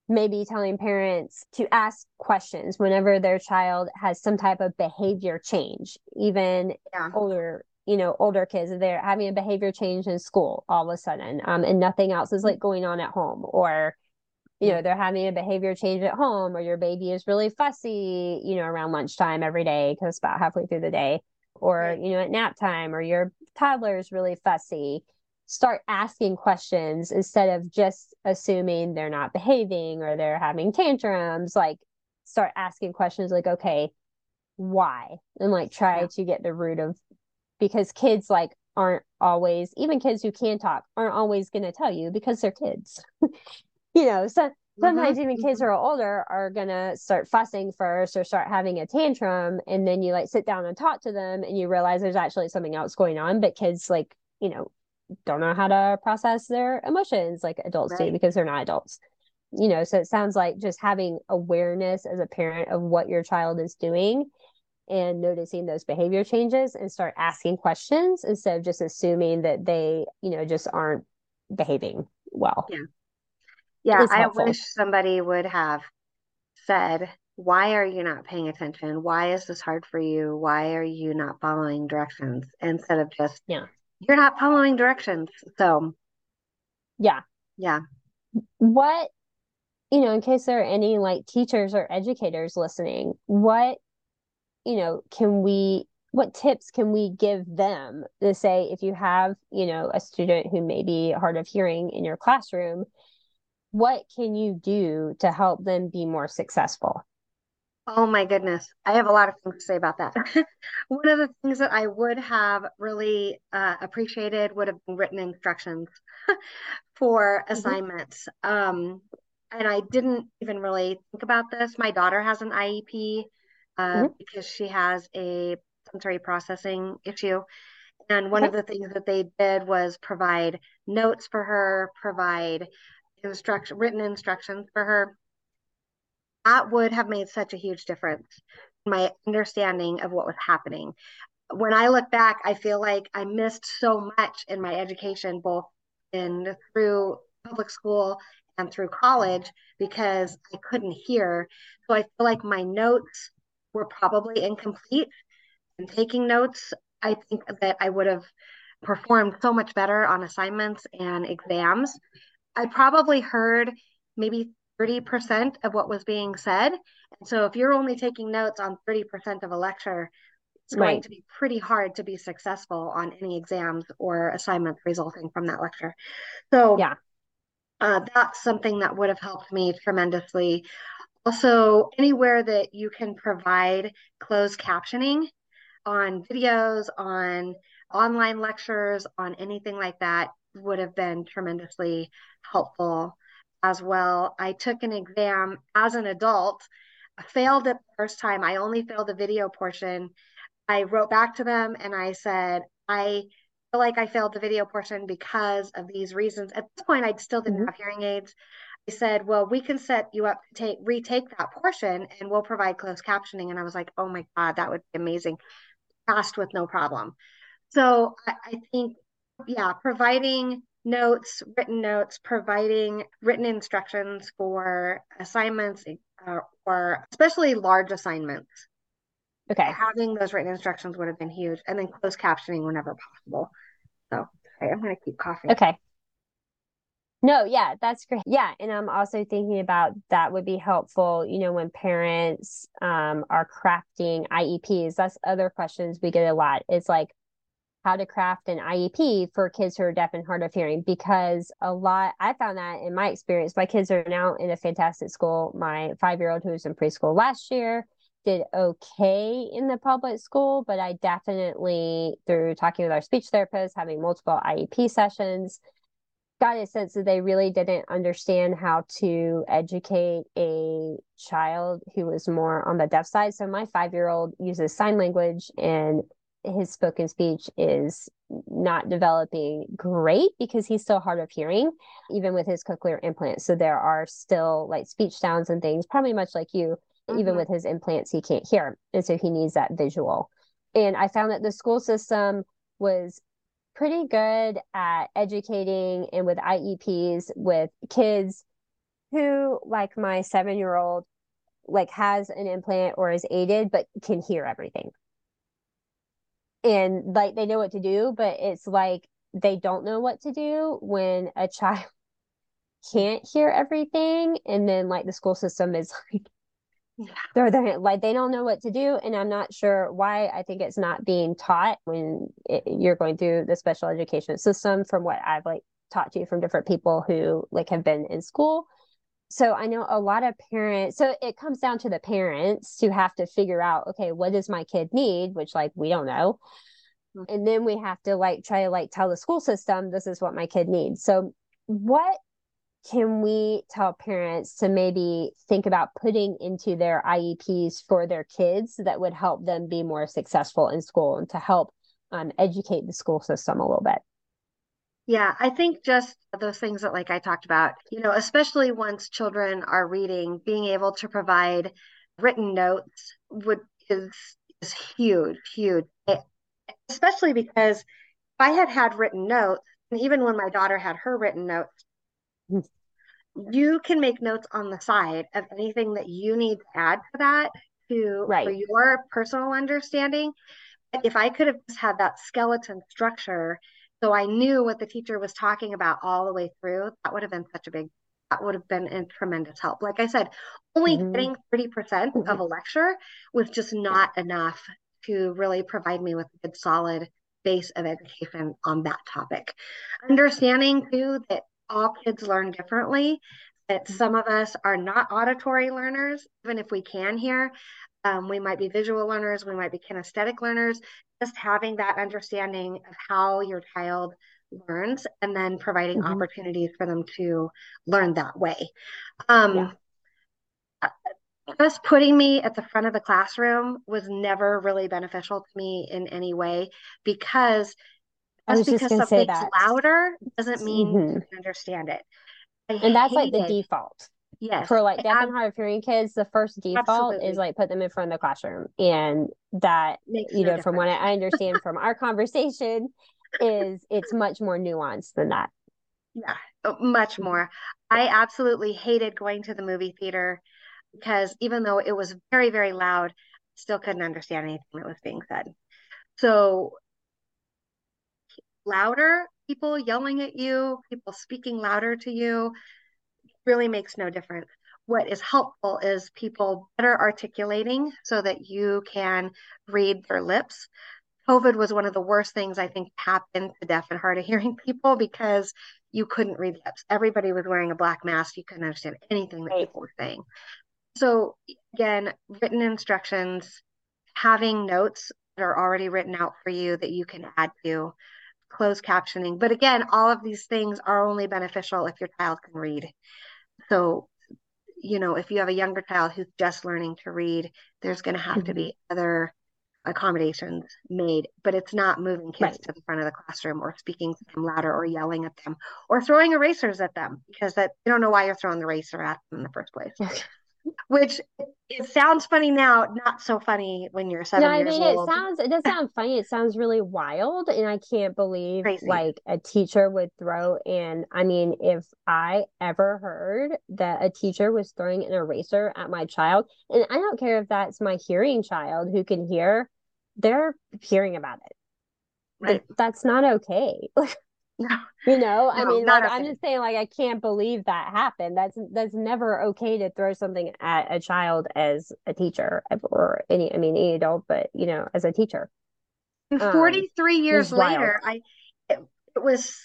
maybe telling parents to ask questions whenever their child has some type of behavior change, even yeah. older, you know, older kids, they're having a behavior change in school all of a sudden, um, and nothing else is like going on at home, or you know, they're having a behavior change at home, or your baby is really fussy, you know, around lunchtime every day because about halfway through the day, or you know, at nap time, or your toddler is really fussy. Start asking questions instead of just assuming they're not behaving or they're having tantrums. Like, start asking questions like, okay, why? And like try yeah. to get the root of because kids like aren't always even kids who can talk aren't always going to tell you because they're kids <laughs> you know, so sometimes mm-hmm. even kids who are older are gonna start fussing first or start having a tantrum and then you like sit down and talk to them and you realize there's actually something else going on but kids like you know don't know how to process their emotions like adults right. do because they're not adults you know so it sounds like just having awareness as a parent of what your child is doing and noticing those behavior changes and start asking questions instead of just assuming that they you know just aren't behaving well yeah yeah, I wish somebody would have said, why are you not paying attention? Why is this hard for you? Why are you not following directions? Instead of just, yeah, you're not following directions. So, yeah. Yeah. What, you know, in case there are any like teachers or educators listening, what, you know, can we, what tips can we give them to say if you have, you know, a student who may be hard of hearing in your classroom? What can you do to help them be more successful? Oh my goodness. I have a lot of things to say about that. <laughs> One of the things that I would have really uh, appreciated would have been written instructions <laughs> for mm-hmm. assignments. Um, and I didn't even really think about this. My daughter has an IEP uh, mm-hmm. because she has a sensory processing issue. And one okay. of the things that they did was provide notes for her, provide instruction written instructions for her that would have made such a huge difference in my understanding of what was happening. When i look back i feel like i missed so much in my education both in through public school and through college because i couldn't hear. So i feel like my notes were probably incomplete. And taking notes i think that i would have performed so much better on assignments and exams I probably heard maybe 30% of what was being said. And so if you're only taking notes on 30% of a lecture, it's right. going to be pretty hard to be successful on any exams or assignments resulting from that lecture. So yeah, uh, that's something that would have helped me tremendously. Also, anywhere that you can provide closed captioning on videos, on online lectures, on anything like that would have been tremendously helpful as well. I took an exam as an adult, I failed it the first time. I only failed the video portion. I wrote back to them and I said, I feel like I failed the video portion because of these reasons. At this point, I still didn't mm-hmm. have hearing aids. I said, well, we can set you up to take retake that portion and we'll provide closed captioning. And I was like, oh my God, that would be amazing. Passed with no problem. So I, I think, yeah, providing notes, written notes, providing written instructions for assignments uh, or especially large assignments. Okay. Having those written instructions would have been huge. And then closed captioning whenever possible. So I'm going to keep coughing. Okay. No, yeah, that's great. Yeah. And I'm also thinking about that would be helpful, you know, when parents um, are crafting IEPs. That's other questions we get a lot. It's like, how to craft an IEP for kids who are deaf and hard of hearing because a lot I found that in my experience, my kids are now in a fantastic school. My five year old who was in preschool last year did okay in the public school, but I definitely, through talking with our speech therapist, having multiple IEP sessions, got a sense that they really didn't understand how to educate a child who was more on the deaf side. So my five year old uses sign language and his spoken speech is not developing great because he's still hard of hearing, even with his cochlear implant. So there are still like speech sounds and things, probably much like you, mm-hmm. even with his implants, he can't hear. And so he needs that visual. And I found that the school system was pretty good at educating and with IEPs with kids who, like my seven year old, like has an implant or is aided, but can hear everything and like they know what to do but it's like they don't know what to do when a child <laughs> can't hear everything and then like the school system is <laughs> like yeah. they're, they're like they don't know what to do and i'm not sure why i think it's not being taught when it, you're going through the special education system from what i've like talked to you from different people who like have been in school so I know a lot of parents, so it comes down to the parents to have to figure out, okay, what does my kid need? Which, like, we don't know. Mm-hmm. And then we have to like try to like tell the school system, this is what my kid needs. So, what can we tell parents to maybe think about putting into their IEPs for their kids that would help them be more successful in school and to help um, educate the school system a little bit? Yeah, I think just those things that like I talked about, you know, especially once children are reading, being able to provide written notes would is is huge, huge. It, especially because if I had had written notes, and even when my daughter had her written notes, you can make notes on the side of anything that you need to add to that to right. for your personal understanding. If I could have just had that skeleton structure so I knew what the teacher was talking about all the way through. That would have been such a big, that would have been a tremendous help. Like I said, only mm-hmm. getting 30% mm hmm of a lecture was just not enough to really provide me with a good solid base of education on that topic. Understanding too that all kids learn differently, that mm-hmm. some of us are not auditory learners, even if we can hear. Um, we might be visual learners, we might be kinesthetic learners just having that understanding of how your child learns and then providing mm-hmm. opportunities for them to learn that way. Um, yeah. Just putting me at the front of the classroom was never really beneficial to me in any way because just because something's louder doesn't mean mm-hmm. you can understand it. I and that's like the default. Yes. For like deaf and hard of hearing kids, the first default Absolutely. is like put them in front of the classroom. And that, Makes you no know, difference. from what I understand <laughs> from our conversation, is it's much more nuanced than that. Yeah, oh, much mm-hmm. more. I absolutely hated going to the movie theater because even though it was very, very loud, still couldn't understand anything that was being said. So louder, people yelling at you, people speaking louder to you, really makes no difference. what is helpful is people better articulating so that you can read their lips. COVID was one of the worst things I think happened to deaf and hard of hearing <laughs> people because you couldn't read lips. Everybody was wearing a black mask. You couldn't understand anything that people were saying. So again, written instructions, having notes that are already written out for you that you can add to, closed captioning. But again, all of these things are only beneficial if your child can read. So, you know, if you have a younger child who's just learning to read, there's going to have mm-hmm. to be other accommodations made, but it's not moving kids right. to the front of the classroom or speaking to them louder or yelling at them or throwing erasers at them because that you don't know why you're throwing the eraser at them in the first place <laughs> which it sounds funny now, not so funny when you're seven no, I mean, old. It sounds it does sound funny. It sounds really wild, and I can't believe Crazy. like a teacher would throw in. I mean, if I ever heard that a teacher was throwing an eraser at my child, and I don't care if that's my hearing child who can hear, they're hearing about it. Right. That's not okay. <laughs> No, <laughs> you know, no, I mean, like I'm just saying, like I can't believe that happened. That's that's never okay to throw something at a child as a teacher or any, I mean, any adult, but you know, as a teacher. And 43 um, years later, I it, it, was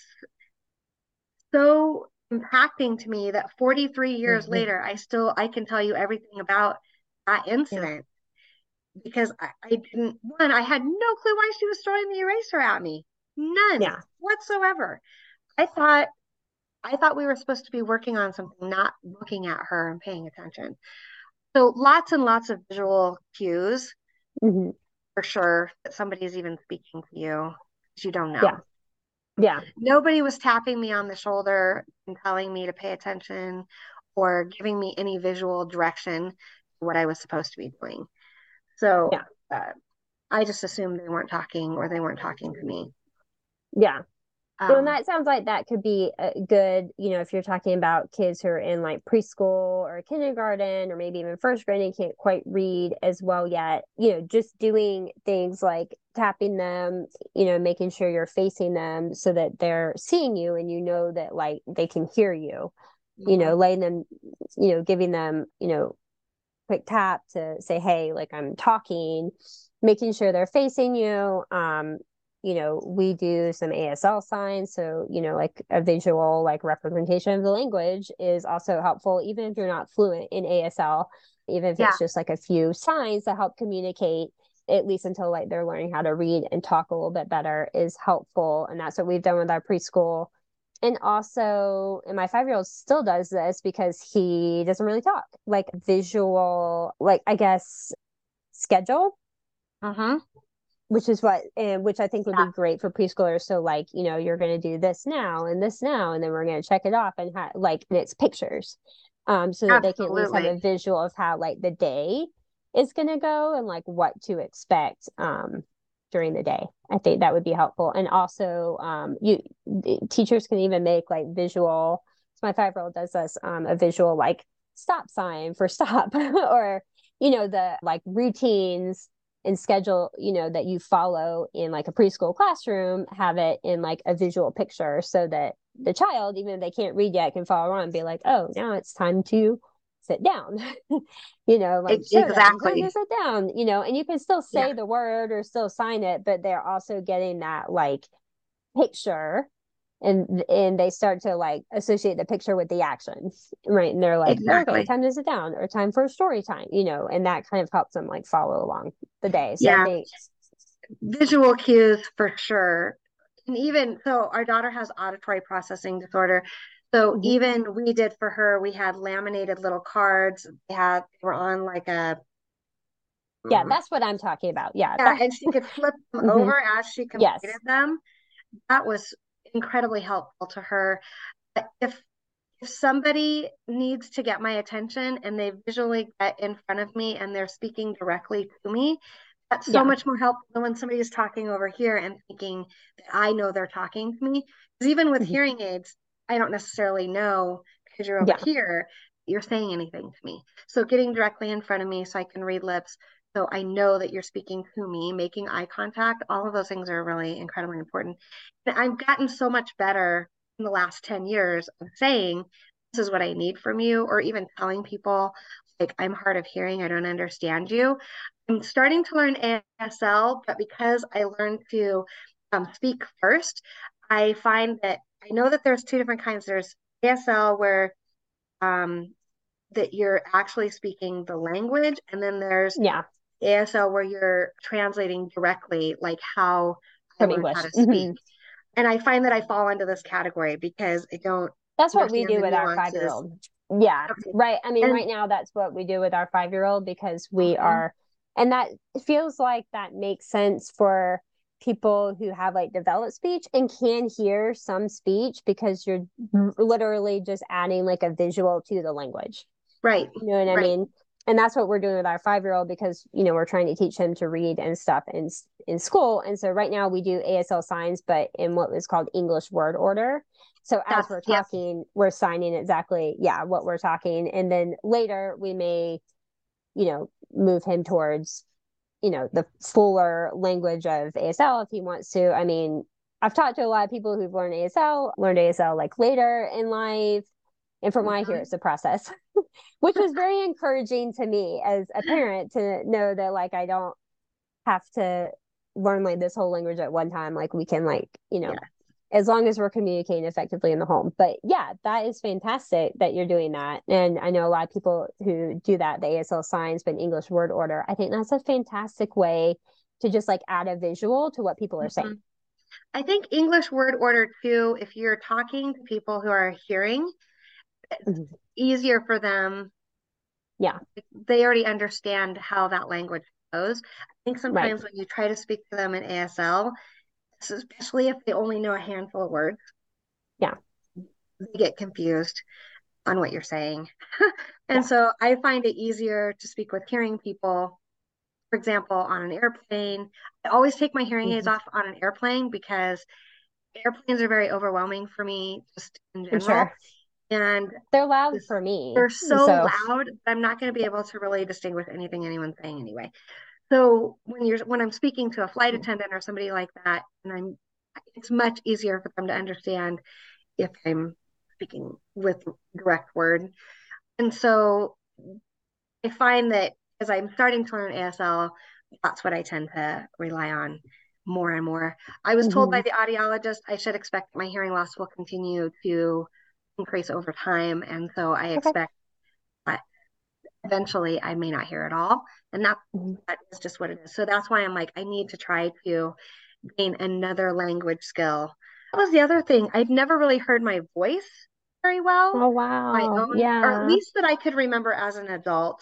so impacting to me that 43 years mm-hmm. later, I still I can tell you everything about that incident yeah. because I, I didn't one I had no clue why she was throwing the eraser at me. None yeah. whatsoever. I thought I thought we were supposed to be working on something, not looking at her and paying attention. So lots and lots of visual cues mm-hmm. for sure that somebody is even speaking to you you don't know. Yeah. Yeah. Nobody was tapping me on the shoulder and telling me to pay attention or giving me any visual direction to what I was supposed to be doing. So yeah. uh, I just assumed they weren't talking or they weren't talking to me. Yeah. Um, well, and that sounds like that could be a good, you know, if you're talking about kids who are in like preschool or kindergarten or maybe even first grade and can't quite read as well yet, you know, just doing things like tapping them, you know, making sure you're facing them so that they're seeing you and you know that like they can hear you, mm-hmm. you know, letting them, you know, giving them, you know, quick tap to say, hey, like I'm talking, making sure they're facing you, um, you know, we do some ASL signs. So, you know, like a visual like representation of the language is also helpful, even if you're not fluent in ASL, even if yeah. it's just like a few signs that help communicate at least until like they're learning how to read and talk a little bit better is helpful. And that's what we've done with our preschool. And also, and my five year old still does this because he doesn't really talk, like visual, like I guess schedule. Uh huh which is what and which i think would yeah. be great for preschoolers. So like you know you're going to do this now and this now and then we're going to check it off and ha- like and it's pictures um so that they can at least have a visual of how like the day is going to go and like what to expect um during the day. I think that would be helpful. And also um you teachers can even make like visual so my five year old does this um a visual like stop sign for stop <laughs> or you know the like routines and schedule you know that you follow in like a preschool classroom have it in like a visual picture so that the child even if they can't read yet can follow on and be like oh now it's time to sit down <laughs> you know like exactly them, sit down you know and you can still say yeah. the word or still sign it but they're also getting that like picture and and they start to like associate the picture with the action right and they're like exactly. okay time to sit down or time for story time you know and that kind of helps them like follow along the day so yeah. Visual cues for sure and even so our daughter has auditory processing disorder so mm-hmm. even we did for her we had laminated little cards we had they were on like a yeah that's what i'm talking about yeah, yeah and she could flip them <laughs> mm-hmm. over as she completed yes. them that was incredibly helpful to her. If if somebody needs to get my attention and they visually get in front of me and they're speaking directly to me, that's so yeah. much more helpful than when somebody is talking over here and thinking that I know they're talking to me. Because even with mm-hmm. hearing aids, I don't necessarily know because you're over yeah. here, you're saying anything to me. So getting directly in front of me so I can read lips, so I know that you're speaking to me, making eye contact, all of those things are really incredibly important. And I've gotten so much better in the last 10 years of saying, this is what I need from you, or even telling people like I'm hard of hearing, I don't understand you. I'm starting to learn ASL, but because I learned to um, speak first, I find that I know that there's two different kinds. There's ASL where um, that you're actually speaking the language, and then there's yeah ASL where you're translating directly, like how From English. how to speak. Mm-hmm. And I find that I fall into this category because I don't. That's what we do with our five year old. Yeah, okay. right. I mean, and, right now that's what we do with our five year old because we mm-hmm. are, and that feels like that makes sense for people who have like developed speech and can hear some speech because you're literally just adding like a visual to the language. Right. You know what I mean? And that's what we're doing with our five year old because, you know, we're trying to teach him to read and stuff in, in school. And so right now we do ASL signs, but in what is called English word order. So as we're talking, yes. we're signing exactly, yeah, what we're talking. And then later we may, you know, move him towards you know the fuller language of ASL if he wants to. I mean, I've talked to a lot of people who've learned ASL, learned ASL like later in life. And from what I hear, it's a process, <laughs> which was very encouraging to me as a parent to know that like I don't have to learn like this whole language at one time. Like we can like, you know, yeah as long as we're communicating effectively in the home. But yeah, that is fantastic that you're doing that. And I know a lot of people who do that, the ASL signs, but English word order. I think that's a fantastic way to just like add a visual to what people are mm-hmm. saying. I think English word order too, if you're talking to people who are hearing, mm-hmm. easier for them. Yeah. They already understand how that language goes. I think sometimes right. when you try to speak to them in ASL, especially if they only know a handful of words. Yeah. They get confused on what you're saying. <laughs> and yeah. so I find it easier to speak with hearing people. For example, on an airplane, I always take my hearing aids mm-hmm. off on an airplane because airplanes are very overwhelming for me just in general. Sure. And they're loud for me. They're so, so. loud, I'm not going to be able to really distinguish anything anyone's saying anyway. So when you're when I'm speaking to a flight attendant or somebody like that, and I'm it's much easier for them to understand if I'm speaking with direct word. And so I find that as I'm starting to learn ASL, that's what I tend to rely on more and more. I was mm-hmm. told by mm-hmm. the audiologist I should expect my hearing loss will continue to increase over time. And so I okay. expect eventually I may not hear at all. And that, mm-hmm. that is just what it is. So that's why I'm like, I need to try to gain another language skill. That was the other thing. I'd never really heard my voice very well. Oh wow. My own, yeah. Or at least that I could remember as an adult.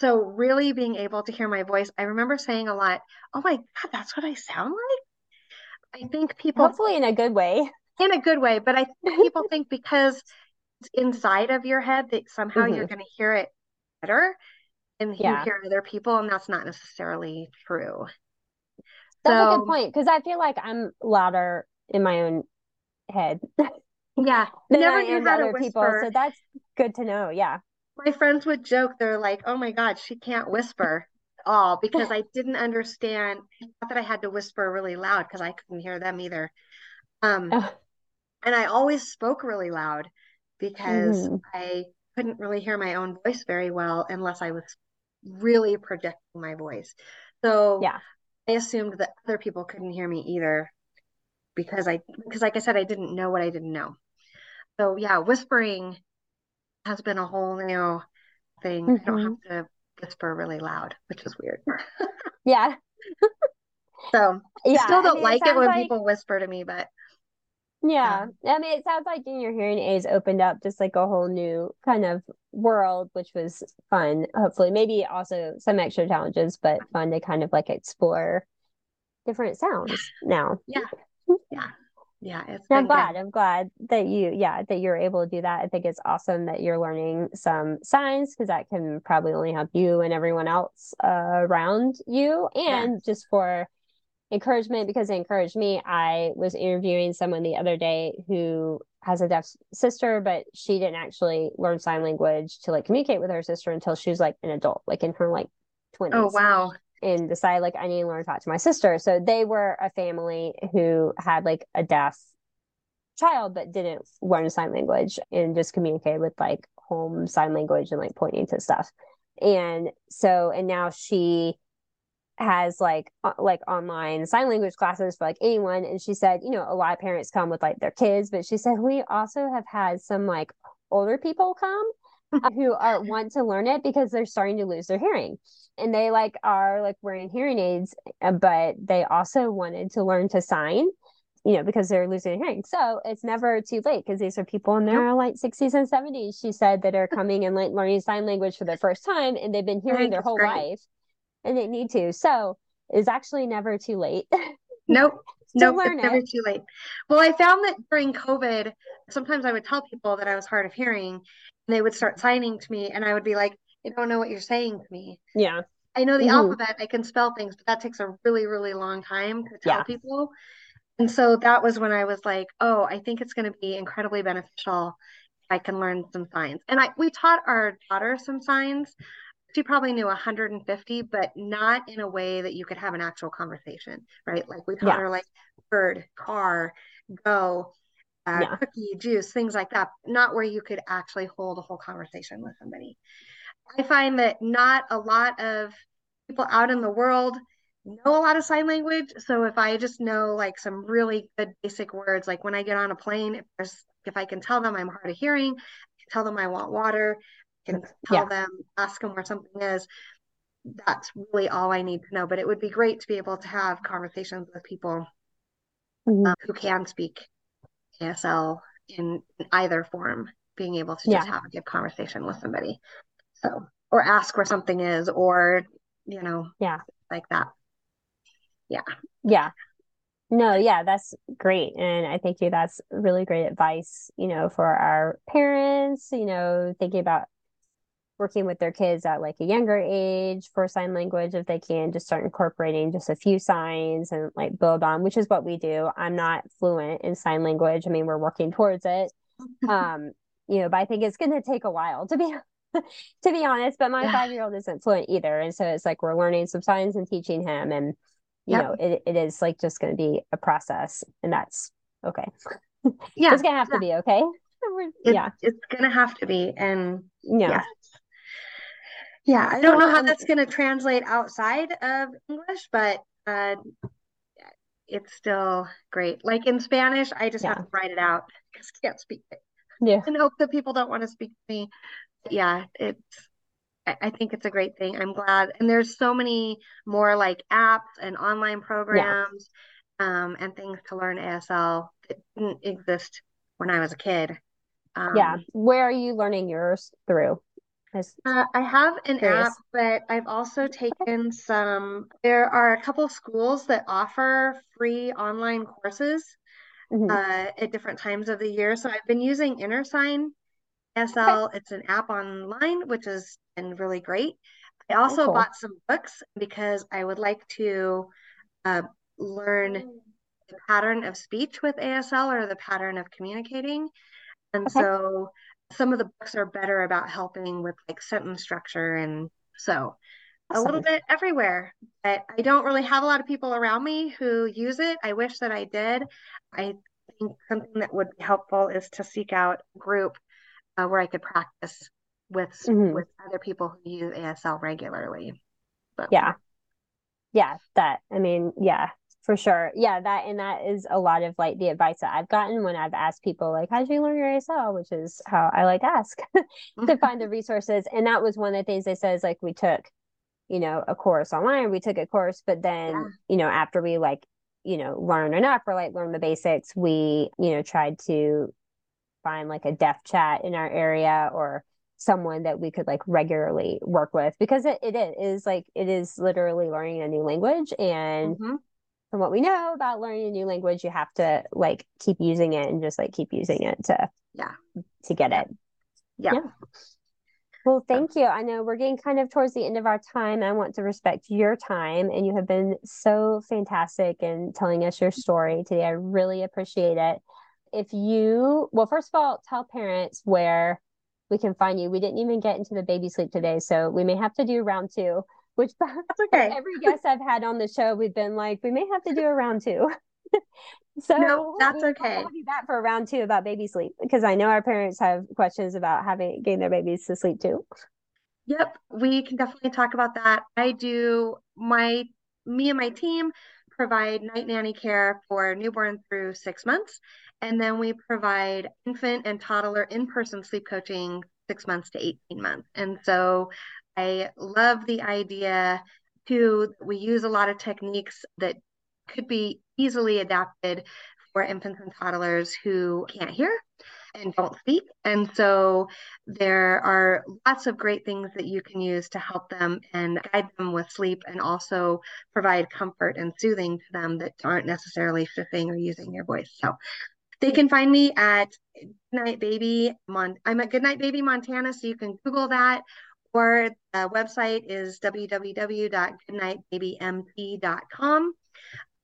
So really being able to hear my voice, I remember saying a lot, oh my God, that's what I sound like. I think people hopefully in a good way. In a good way. But I think <laughs> people think because it's inside of your head that somehow mm-hmm. you're gonna hear it better and yeah. you hear other people and that's not necessarily true that's so, a good point because i feel like i'm louder in my own head <laughs> yeah <laughs> never I am other people so that's good to know yeah my friends would joke they're like oh my god she can't whisper at all because i didn't understand not that i had to whisper really loud because i couldn't hear them either um oh. And i always spoke really loud because mm. i couldn't really hear my own voice very well unless I was really projecting my voice. So yeah, I assumed that other people couldn't hear me either because I because like I said, I didn't know what I didn't know. So yeah, whispering has been a whole new thing. Mm-hmm. I don't have mm-hmm. to whisper really loud, which is weird. yeah. <laughs> so yeah, I still don't I mean, like it, it when like... people whisper to me, but yeah. I mean, it sounds like getting your hearing aids opened up just like a whole new kind of world, which was fun. Hopefully, maybe also some extra challenges, but fun to kind of like explore different sounds now. Yeah. Yeah. Yeah. It's I'm glad. Good. I'm glad that you, yeah, that you're able to do that. I think it's awesome that you're learning some signs because that can probably only help you and everyone else uh, around you. And yeah. just for, encouragement because it encouraged me. I was interviewing someone the other day who has a deaf sister, but she didn't actually learn sign language to like communicate with her sister until she was like an adult, like in her like 20s. Oh, wow. And decided like I need to learn to talk to my sister. So they were a family who had like a deaf child but didn't learn sign language and just communicated with like home sign language and like pointing to stuff. And so, and now she has like like online sign language classes for like anyone and she said you know a lot of parents come with like their kids but she said we also have had some like older people come uh, who are <laughs> want to learn it because they're starting to lose their hearing. And they like are like wearing hearing aids uh, but they also wanted to learn to sign you know because they're losing their hearing. So it's never too late because these are people in their like 60s and 70s she said that are <laughs> coming and like learning sign language for the first time and they've been hearing their whole great. life and they need to. So it's actually never too late. <laughs> Nope. nope, it's it. never too late. Well, I found that during COVID, sometimes I would tell people that I was hard of hearing, and they would start signing to me, and I would be like, "I don't know what you're saying to me." Yeah. I know the mm-hmm. alphabet. I can spell things, but that takes a really, really long time to tell yeah. people. And so that was when I was like, "Oh, I think it's going to be incredibly beneficial if I can learn some signs." And I we taught our daughter some signs she probably knew 150 but not in a way that you could have an actual conversation right like we taught yeah. her like bird car go uh, yeah. cookie juice things like that not where you could actually hold a whole conversation with somebody i find that not a lot of people out in the world know a lot of sign language so if i just know like some really good basic words like when i get on a plane if, if i can tell them i'm hard of hearing tell them i want water can tell yeah. them, ask them where something is. That's really all I need to know. But it would be great to be able to have conversations with people mm-hmm. um, who can speak ASL in, in, either form, being able to just yeah. have a good conversation with somebody. So, or ask where something is, or, you know, yeah, like that. Yeah. Yeah. No, yeah, that's great. And I think you that's really great advice, you know, for our parents, you know, thinking about working with their kids at like a younger age for sign language if they can just start incorporating just a few signs and like build on which is what we do i'm not fluent in sign language i mean we're working towards it <laughs> um you know but i think it's going to take a while to be <laughs> to be honest but my yeah. five year old isn't fluent either and so it's like we're learning some signs and teaching him and you yep. know it, it is like just going to be a process and that's okay <laughs> yeah it's going to have yeah. to be okay yeah it's going to have to be and yeah. yeah yeah, I don't know how that's going to translate outside of English, but uh, it's still great. Like in Spanish, I just yeah. have to write it out because I can't speak it. Yeah. And hope that people don't want to speak to me. But yeah, it's I think it's a great thing. I'm glad. And there's so many more like apps and online programs yeah. um, and things to learn ASL that didn't exist when I was a kid. Um, yeah. Where are you learning yours through? Uh, I have an curious. app, but I've also taken some. There are a couple schools that offer free online courses mm-hmm. uh, at different times of the year. So I've been using InnerSign SL. Okay. It's an app online, which has been really great. I also oh, cool. bought some books because I would like to uh, learn the pattern of speech with ASL or the pattern of communicating. And okay. so some of the books are better about helping with like sentence structure and so awesome. a little bit everywhere. But i don't really have a lot of people around me who use it. I wish that i did. I think something that would be helpful is to seek out a group uh, where i could practice with mm-hmm. with other people who use asl regularly. But yeah. Yeah that i mean yeah for sure. Yeah, that and that is a lot of like the advice that I've gotten when I've asked people like, how did you learn your ASL? Which is how I like ask <laughs> to find the resources. And that was one of the things they said is like we took, you know, a course online, we took a course, but then, yeah. you know, after we like, you know, learn enough or like learn the basics, we, you know, tried to find like a deaf chat in our area or someone that we could like regularly work with because it, it is like it is literally learning a new language and mm-hmm from what we know about learning a new language, you have to like keep using it and just like keep using it to yeah to get it. Yeah. yeah. Well, thank you. I know we're getting kind of towards the end of our time. I want to respect your time, and you have been so fantastic in telling us your story today. I really appreciate it. If you, well, first of all, tell parents where we can find you. We didn't even get into the baby sleep today, so we may have to do round two which <laughs> that's okay. every guest I've had on the show, we've been like, we may have to do a round two. <laughs> so no, that's okay. We'll be back for a round two about baby sleep because I know our parents have questions about having getting their babies to sleep too. Yep, we can definitely talk about that. I do my me and my team provide night nanny care for newborn through six months. And then we provide infant and toddler in person sleep coaching six months to 18 months. And so I love the idea too. We use a lot of techniques that could be easily adapted for infants and toddlers who can't hear and don't speak. And so there are lots of great things that you can use to help them and guide them with sleep and also provide comfort and soothing to them that aren't necessarily flipping or using your voice. So they can find me at Goodnight Baby. Mon- I'm at Goodnight Baby Montana, so you can Google that. Or the website is www.goodnightbabymt.com.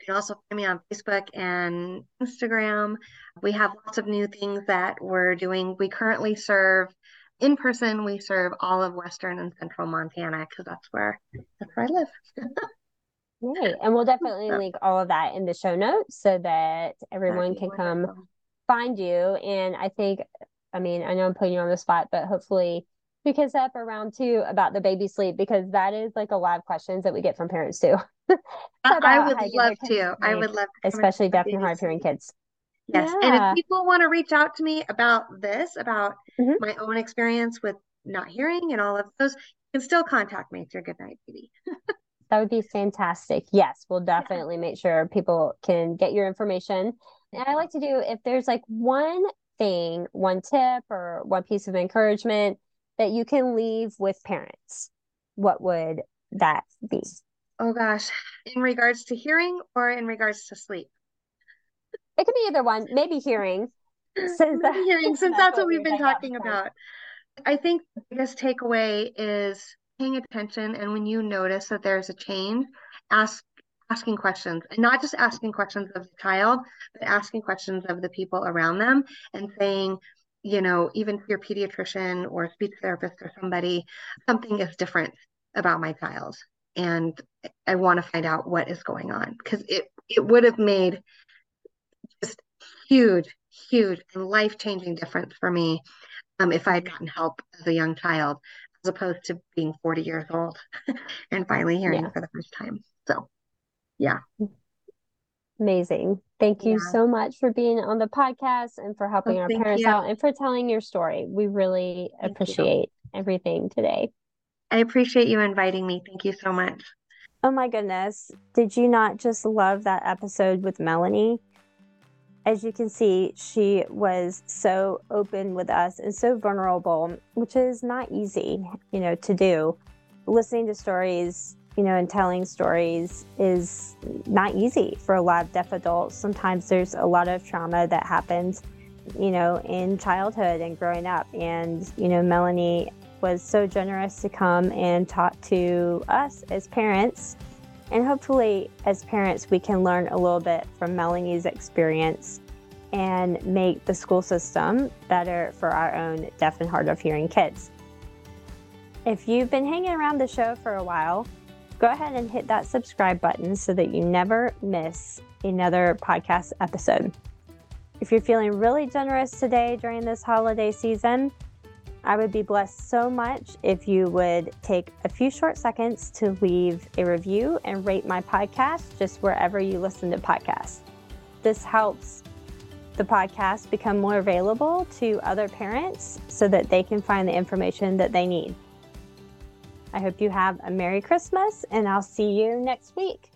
You can also find me on Facebook and Instagram. We have lots of new things that we're doing. We currently serve in person. We serve all of Western and Central Montana because that's where that's where I live. <laughs> Right. And we'll definitely link all of that in the show notes so that everyone can come find you. And I think, I mean, I know I'm putting you on the spot, but hopefully pick us up around two about the baby sleep because that is like a lot of questions that we get from parents too. <laughs> I would love to. I would love to. Especially deaf and hard of hearing kids. Yes. Yeah. And if people want to reach out to me about this, about mm-hmm. my own experience with not hearing and all of those, you can still contact me through Goodnight Baby. <laughs> that would be fantastic. Yes, we'll definitely yeah. make sure people can get your information. And I like to do if there's like one thing, one tip or one piece of encouragement that you can leave with parents, what would that be? Oh gosh, in regards to hearing or in regards to sleep? It could be either one, maybe hearing. <clears throat> Since, maybe hearing, since that's, that's what we've been talking about. I think the biggest takeaway is paying attention and when you notice that there's a change, ask asking questions and not just asking questions of the child, but asking questions of the people around them and saying, you know, even to your pediatrician or speech therapist or somebody, something is different about my child. And I want to find out what is going on because it, it would have made just huge, huge and life changing difference for me um, if I had gotten help as a young child, as opposed to being 40 years old <laughs> and finally hearing yeah. for the first time. So, yeah. Amazing. Thank you yeah. so much for being on the podcast and for oh, helping oh, our parents you. out and for telling your story. We really thank appreciate you. everything today. I appreciate you inviting me. Thank you so much. Oh my goodness. Did you not just love that episode with Melanie? As you can see, she was so open with us and so vulnerable, which is not easy, you know, to do. Listening to stories you know, and telling stories is not easy for a lot of deaf adults. Sometimes there's a lot of trauma that happens, you know, in childhood and growing up. And, you know, Melanie was so generous to come and talk to us as parents. And hopefully, as parents, we can learn a little bit from Melanie's experience and make the school system better for our own deaf and hard of hearing kids. If you've been hanging around the show for a while, go ahead and hit that subscribe button so that you never miss another podcast episode. If you're feeling really generous today during this holiday season, I would be blessed so much if you would take a few short seconds to leave a review and rate my podcast just wherever you listen to podcasts. This helps the podcast become more available to other parents so that they can find the information that they need. I hope you have a Merry Christmas, and I'll see you next week.